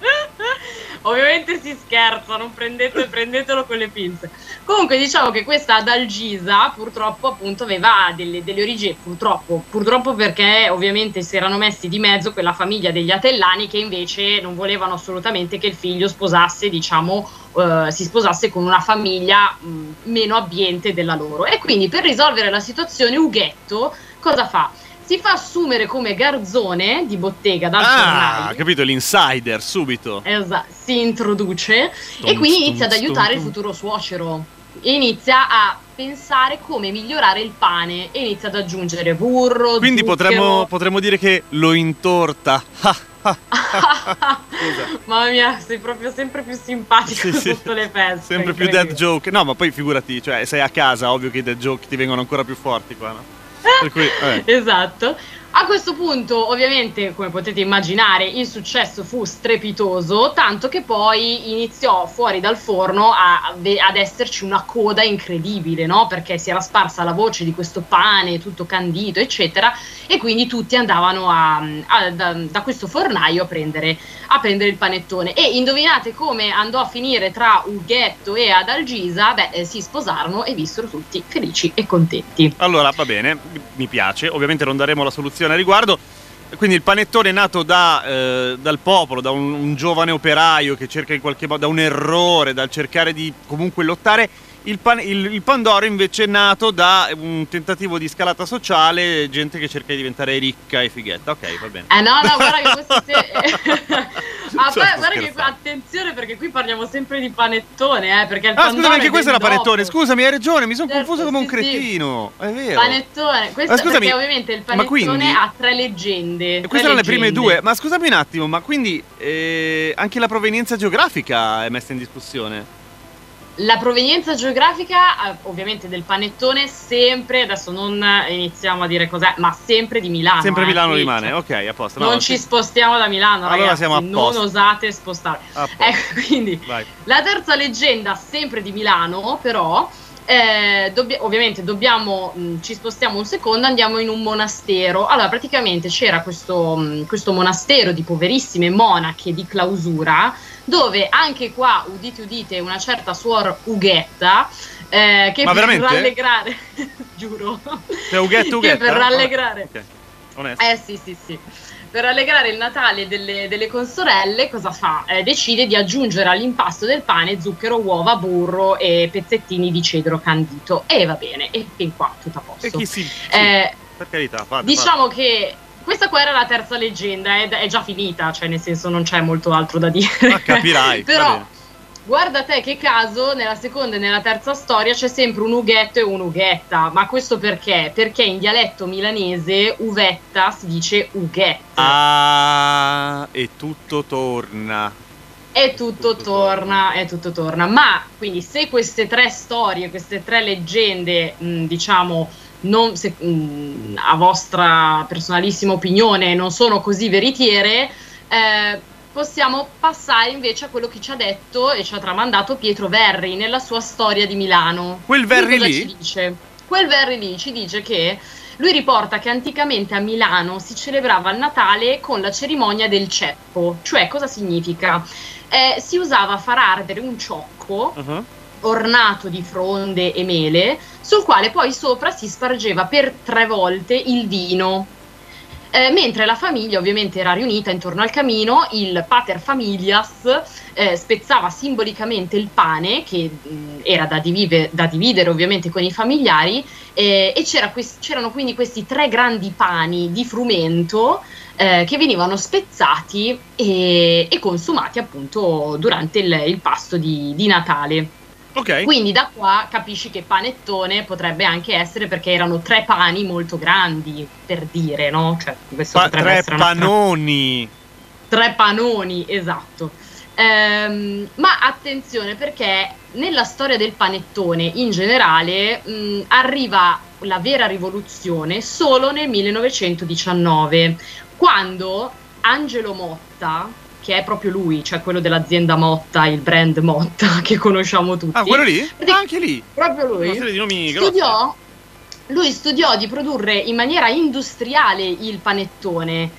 *laughs* Ovviamente si scherza, non prendete, prendetelo con le pinze. Comunque diciamo che questa Adalgisa purtroppo appunto aveva delle, delle origini, purtroppo, purtroppo perché ovviamente si erano messi di mezzo quella famiglia degli Atellani che invece non volevano assolutamente che il figlio sposasse, diciamo, eh, si sposasse con una famiglia mh, meno abbiente della loro. E quindi per risolvere la situazione Ughetto cosa fa? Si fa assumere come garzone di bottega dal Ah, fornaio. capito, l'insider, subito. Esatto, si introduce e Stum, quindi stum, inizia ad stum, aiutare il futuro suocero. E inizia a pensare come migliorare il pane e inizia ad aggiungere burro. Quindi potremmo, potremmo dire che lo intorta. Ah, *laughs* Mamma mia, sei proprio sempre più simpatico Sì, sì. sotto le feste. sempre più dead joke. No, ma poi figurati, cioè, sei a casa, ovvio che i dead joke ti vengono ancora più forti qua, no? Cui, eh. Esatto. A questo punto, ovviamente, come potete immaginare, il successo fu strepitoso, tanto che poi iniziò fuori dal forno a- ad esserci una coda incredibile, no? Perché si era sparsa la voce di questo pane tutto candito, eccetera, e quindi tutti andavano a- a- da, da questo fornaio a prendere, a prendere il panettone. E indovinate come andò a finire tra Ughetto e Adalgisa? Beh, eh, si sposarono e vissero tutti felici e contenti. Allora, va bene, mi piace. Ovviamente non daremo la soluzione a riguardo. Quindi il panettone è nato da, eh, dal popolo, da un, un giovane operaio che cerca in qualche modo, da un errore, dal cercare di comunque lottare. Il, pan- il- il Pandoro invece è nato da un tentativo di scalata sociale, gente che cerca di diventare ricca e fighetta. Ok, va bene. Eh no, no, guarda che questo se... *laughs* *laughs* Ah, poi, guarda che attenzione perché qui parliamo sempre di panettone, eh, perché il Ah, scusami, anche è questo era panettone. dopo. Scusami, hai ragione, mi sono Certo, confuso come un sì, sì. cretino. È vero. Panettone, questo Ma scusami, perché ovviamente il panettone quindi- ha tre leggende. Tre queste erano le prime due. Ma scusami un attimo, ma quindi eh, anche la provenienza geografica è messa in discussione? La provenienza geografica, eh, ovviamente, del panettone, sempre, adesso non iniziamo a dire cos'è, ma sempre di Milano. Sempre eh, Milano qui, rimane, cioè, ok, a posto. No, non ci spostiamo da Milano, Allora ragazzi. siamo a non osate spostare. Ecco, *laughs* quindi Vai. La terza leggenda, sempre di Milano, però, Eh, dobbia- ovviamente dobbiamo, mh, ci spostiamo un secondo, andiamo in un monastero. Allora, praticamente c'era questo, mh, questo monastero di poverissime monache di clausura, dove anche qua, udite udite, una certa suor Ughetta, eh, che Ma per veramente? rallegrare, *laughs* giuro, Cioè, Ughetta, *laughs* che Ughetta? per rallegrare, Ok, onesto. eh sì sì sì, per rallegrare il Natale delle, delle consorelle, cosa fa? Eh, decide di aggiungere all'impasto del pane zucchero, uova, burro e pezzettini di cedro candito. E va bene, e fin qua tutto a posto. E chi si... sì, Eh, per carità, fate, diciamo che questa qua era la terza leggenda, è, è già finita, cioè nel senso non c'è molto altro da dire. Ma capirai. *laughs* va Però guarda te che caso, nella seconda e nella terza storia c'è sempre un ughetto e un'ughetta. Ma questo perché? Perché in dialetto milanese uvetta si dice ughetta. Ah, e tutto torna. E tutto tutto torna, e tutto torna. Ma quindi se queste tre storie, queste tre leggende, mh, diciamo, non, se- mh, a vostra personalissima opinione non sono così veritiere, eh, possiamo passare invece a quello che ci ha detto e ci ha tramandato Pietro Verri nella sua storia di Milano. Quel Verri lì? ci dice? Quel Verri lì ci dice che lui riporta che anticamente a Milano si celebrava il Natale con la cerimonia del ceppo, cioè cosa significa? Eh, si usava far ardere un ciocco Uh-huh. ornato di fronde e mele, sul quale poi sopra si spargeva per tre volte il vino. Eh, mentre la famiglia ovviamente era riunita intorno al camino, il pater familias eh, spezzava simbolicamente il pane, che mh, era da, divive- da dividere ovviamente con i familiari, eh, e c'era quest- c'erano quindi questi tre grandi pani di frumento eh, che venivano spezzati e, e consumati appunto durante il, il pasto di- di Natale. Ok. Quindi da qua capisci che panettone potrebbe anche essere perché erano tre pani molto grandi, per dire, no? Cioè, questo Pa- potrebbe tre panoni. tre panoni, esatto. Ehm, ma attenzione perché nella storia del panettone in generale mh, arriva la vera rivoluzione solo nel 1919, quando Angelo Motta, che è proprio lui, cioè quello dell'azienda Motta, il brand Motta *laughs* che conosciamo tutti, Ah, quello lì? Perché- anche lì. proprio Una lui, serie di nomi studiò, lui studiò di produrre in maniera industriale il panettone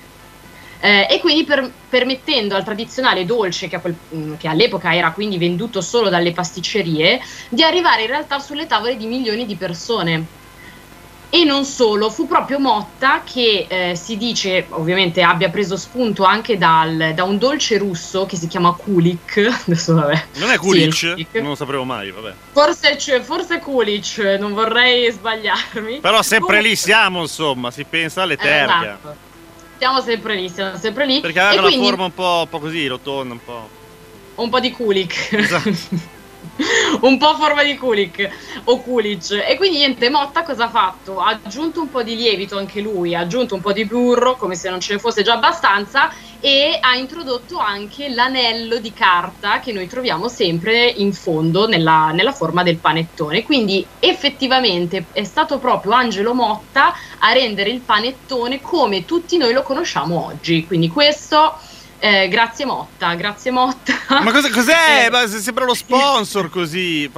eh, e quindi per- permettendo al tradizionale dolce che, quel- mm, che all'epoca era quindi venduto solo dalle pasticcerie di arrivare in realtà sulle tavole di milioni di persone. E non solo, fu proprio Motta che eh, si dice, ovviamente abbia preso spunto anche dal- da un dolce russo che si chiama kulik, *laughs* adesso vabbè, Non è Sì, Kulic? il Kulic. non lo sapevo mai, vabbè. Forse, c'è- forse Kulic, non vorrei sbagliarmi. Però sempre Comunque- lì siamo, insomma, si pensa alle terga. Esatto. Siamo sempre lì, siamo sempre lì. Perché aveva la quindi forma un po', un po' così, rotonda, un po'. un po' di Kulik. Esatto. *laughs* *laughs* un po' a forma di Kulik o Kulic. E quindi niente, Motta cosa ha fatto? Ha aggiunto un po' di lievito anche lui, ha aggiunto un po' di burro, come se non ce ne fosse già abbastanza, e ha introdotto anche l'anello di carta che noi troviamo sempre in fondo nella, nella forma del panettone. Quindi effettivamente è stato proprio Angelo Motta a rendere il panettone come tutti noi lo conosciamo oggi. Quindi questo, eh, grazie Motta, grazie Motta. Ma cosa- cos'è? *laughs* Eh. Ma sembra lo sponsor così.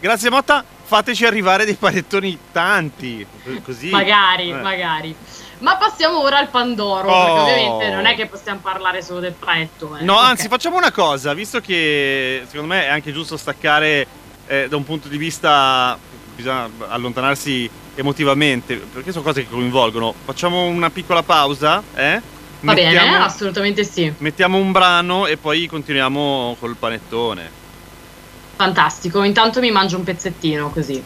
Grazie Motta, fateci arrivare dei panettoni tanti. Così. Magari, Eh. magari. Ma passiamo ora al Pandoro, Oh. perché ovviamente non è che possiamo parlare solo del panettone. No, Ok. anzi, facciamo una cosa, visto che secondo me è anche giusto staccare eh, da un punto di vista, bisogna allontanarsi emotivamente, perché sono cose che coinvolgono. Facciamo una piccola pausa, eh? Va bene, Mettiamo- assolutamente sì. Mettiamo un brano e poi continuiamo col panettone. Fantastico. Intanto mi mangio un pezzettino così.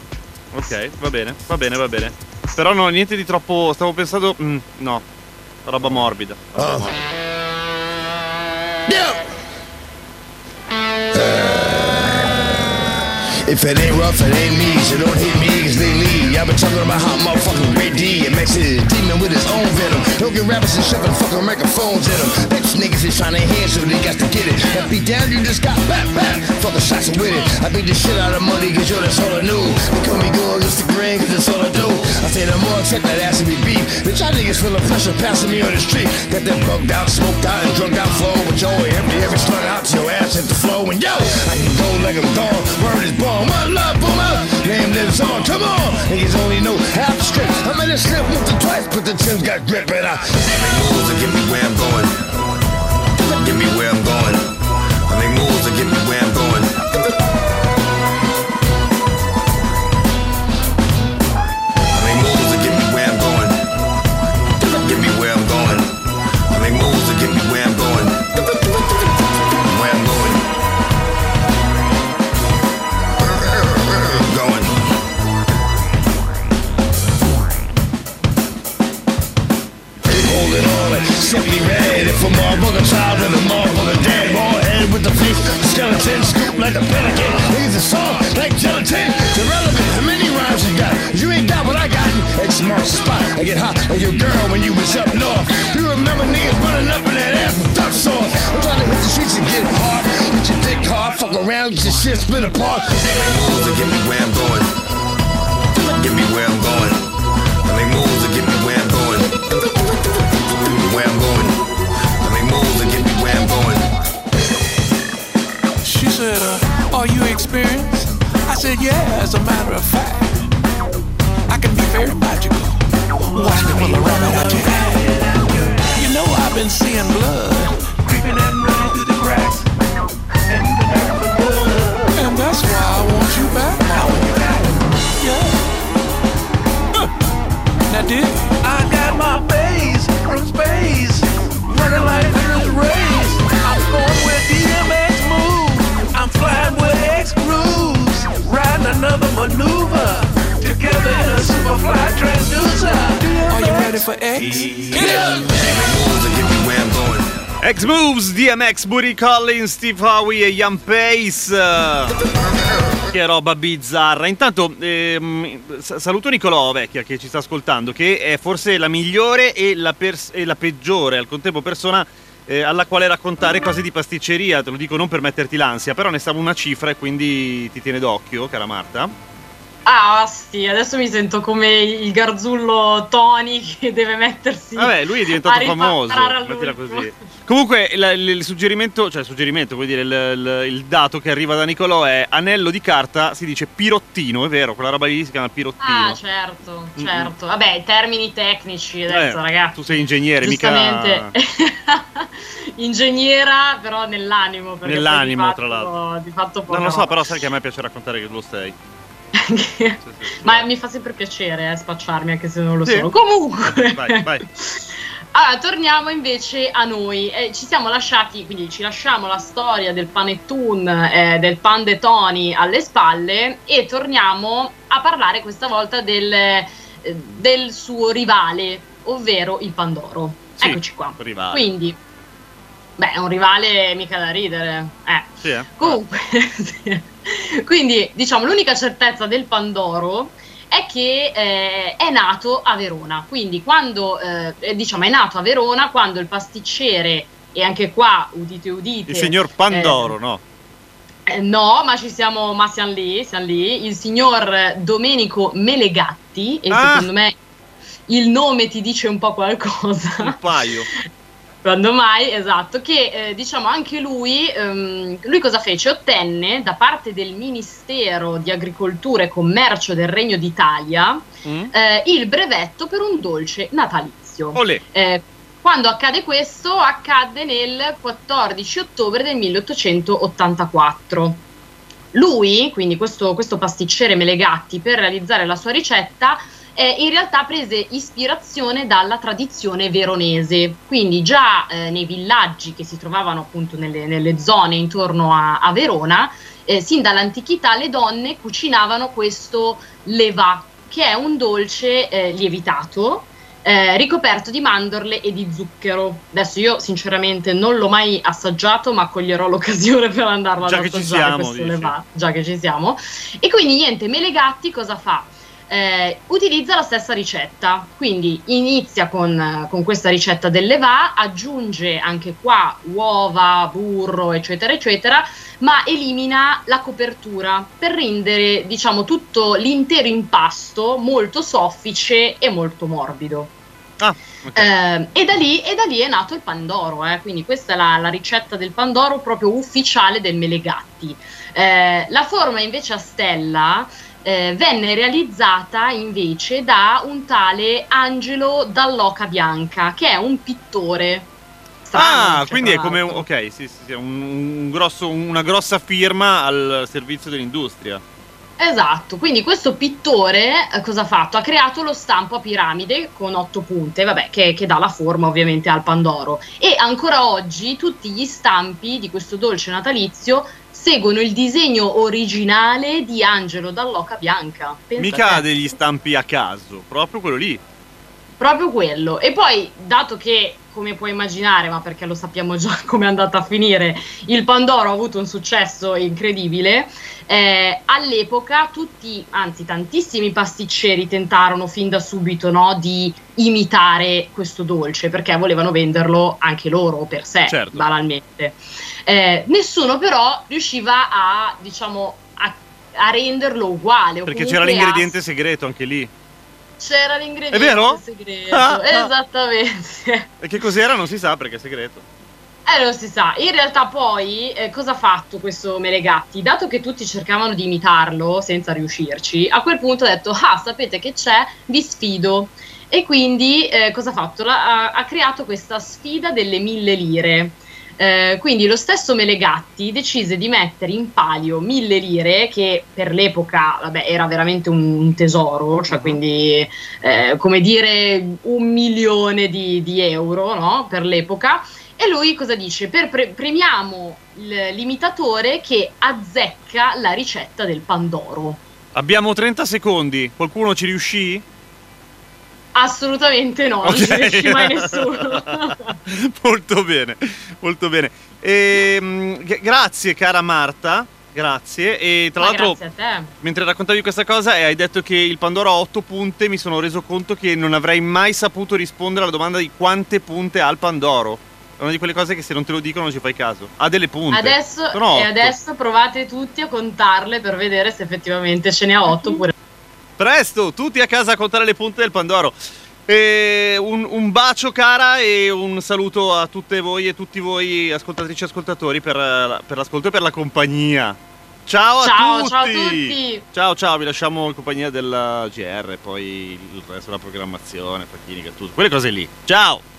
Ok, va bene, va bene, va bene. Però no, niente di troppo. Stavo pensando. mm, no, roba morbida. roba morbida. If it ain't rough, it ain't me, so don't hit me, cause they leave. I've been talking about how motherfucking Ray D and Max is demon with his own venom. Don't get rappers and shove the fucking microphones in them. Bitch niggas is trying to hear, so they got to get it. That beat down, you just got back, back. Fucking shots with it. I beat the shit out of money, cause yo, that's all I knew. They call me go against the grain, cause that's all I do. I say the more check that ass and be beef. Bitch, y'all niggas feeling pressure passing me on the street. Got that bugged out, smoked out, and drunk out flow. With joy, empty every slug out to your ass hit the flow. And yo, I can go like I'm gone, word is born. One love, boomer. Nameless it's on. Come on, niggas only know half the script. I made it slip once or twice, but the Tim's got grip and I make moves to get me where I'm going. Get me where I'm going. I make moves to get me where I'm going. Shit split apart. X Moves, DMX, Booty Collins, Steve Howie e Ian Pace. Che roba bizzarra. Intanto ehm, sa- saluto Nicolò Vecchia che ci sta ascoltando, che è forse la migliore e la, pers- e la peggiore al contempo persona eh, alla quale raccontare cose di pasticceria. Te lo dico non per metterti l'ansia, però ne stavo una cifra e quindi ti tiene d'occhio, cara Marta. Ah, sì, adesso mi sento come il garzullo Tony che deve mettersi. Vabbè, lui è diventato famoso. mettila così. Comunque, il, il- il suggerimento, cioè il suggerimento, vuol dire il, il- dato che arriva da Nicolò è anello di carta, si dice pirottino, è vero, quella roba lì si chiama pirottino. Ah, certo, certo. Vabbè, i termini tecnici adesso, Eh, ragazzi. Tu sei ingegnere, mica. *laughs* Ingegnera, però nell'animo. Nell'animo, fatto- tra l'altro. Di fatto poca Non lo so, però sai che a me piace raccontare che lo sei. Sì, Ma mi fa sempre piacere eh, spacciarmi anche se non lo sono. Comunque, Vai, vai. *laughs* Allora, torniamo invece a noi. Eh, ci siamo lasciati, quindi ci lasciamo la storia del panettone, eh, del pan de Tony alle spalle e torniamo a parlare questa volta del, eh, del suo rivale, ovvero il Pandoro. Sì, Eccoci qua. rivale. Quindi, beh, è un rivale mica da ridere. Eh. Sì, eh? Comunque, *laughs* quindi diciamo l'unica certezza del Pandoro è che eh, è nato a Verona. Quindi quando eh, eh, diciamo è nato a Verona quando il pasticcere e anche qua udite udite Il signor Pandoro, no? eh, no, ma ci siamo, ma siamo lì, siamo lì. Il signor Domenico Melegatti, e Ah! secondo me il nome ti dice un po' qualcosa. Un paio. *laughs* Quando mai, esatto, che eh, diciamo anche lui, ehm, lui cosa fece? Ottenne da parte del Ministero di Agricoltura e Commercio del Regno d'Italia Mm? eh, il brevetto per un dolce natalizio. Olè. Eh, quando accade questo? Accadde nel 14 ottobre del 1884. Lui, quindi questo, questo pasticcere Melegatti, per realizzare la sua ricetta, eh, in realtà prese ispirazione dalla tradizione veronese. Quindi già eh, nei villaggi che si trovavano appunto nelle, nelle zone intorno a, a Verona, eh, sin dall'antichità le donne cucinavano questo levà, che è un dolce eh, lievitato eh, ricoperto di mandorle e di zucchero. Adesso io sinceramente non l'ho mai assaggiato, ma coglierò *laughs* l'occasione per andarlo ad Già ci assaggiare siamo, questo dici. levà, già che ci siamo. E quindi niente, Melegatti cosa fa? Eh, utilizza la stessa ricetta, quindi inizia con, con questa ricetta del levà, aggiunge anche qua uova, burro, eccetera, eccetera, ma elimina la copertura per rendere, diciamo, tutto l'intero impasto molto soffice e molto morbido. Ah, ok. Eh, e, da lì, e da lì è nato il Pandoro, eh, quindi questa è la, la ricetta del Pandoro proprio ufficiale del Melegatti. Eh, la forma invece a stella eh, venne realizzata invece da un tale Angelo Dall'Oca Bianca, che è un pittore. strano, Ah, quindi è come un, l'altro. ok, sì, sì, sì, un- un grosso- una grossa firma al servizio dell'industria. Esatto, quindi questo pittore eh, cosa ha fatto? Ha creato lo stampo a piramide con otto punte, vabbè, che, che dà la forma ovviamente al Pandoro. E ancora oggi tutti gli stampi di questo dolce natalizio seguono il disegno originale di Angelo Dall'Oca Bianca. Pensa Mica degli stampi a caso, proprio quello lì. Proprio quello. E poi, dato che, come puoi immaginare, ma perché lo sappiamo già *laughs* come è andata a finire, il Pandoro ha avuto un successo incredibile, eh, all'epoca tutti, anzi tantissimi pasticceri tentarono fin da subito no, di imitare questo dolce, perché volevano venderlo anche loro per sé, Certo. banalmente. Eh, nessuno però riusciva a, diciamo, a, a renderlo uguale. Perché c'era a l'ingrediente segreto anche lì. C'era l'ingrediente È vero? segreto, Ah, ah. esattamente. E che cos'era non si sa perché è segreto. Eh, non si sa. In realtà poi eh, cosa ha fatto questo Melegatti? Dato che tutti cercavano di imitarlo senza riuscirci, a quel punto ha detto, ah, sapete che c'è? Vi sfido. E quindi eh, cosa ha fatto? La- ha, ha creato questa sfida delle mille lire. Eh, quindi lo stesso Melegatti decise di mettere in palio mille lire, che per l'epoca vabbè, era veramente un, tesoro, cioè quindi eh, come dire un milione di, di euro no? per l'epoca. E lui cosa dice? Per pre- premiamo l'imitatore che azzecca la ricetta del Pandoro. Abbiamo 30 secondi. Qualcuno ci riuscì? Assolutamente no, non ci riesce mai nessuno. *laughs* molto bene, molto bene. Ehm, g- grazie cara Marta, grazie. E tra Ma l'altro, grazie a te. mentre raccontavi questa cosa e hai detto che il Pandoro ha 8 punte, mi sono reso conto che non avrei mai saputo rispondere alla domanda di quante punte ha il Pandoro. È una di quelle cose che se non te lo dicono non ci fai caso. Ha delle punte. Adesso, e otto. adesso provate tutti a contarle per vedere se effettivamente ce ne ha otto oppure Presto, tutti a casa a contare le punte del Pandoro. E un, un bacio cara e un saluto a tutte voi e tutti voi ascoltatrici e ascoltatori per, per l'ascolto e per la compagnia. Ciao a Ciao, tutti! ciao a tutti! Ciao ciao, vi lasciamo in compagnia della GR, poi il resto della programmazione, Facchini, Gattuso, quelle cose lì. Ciao!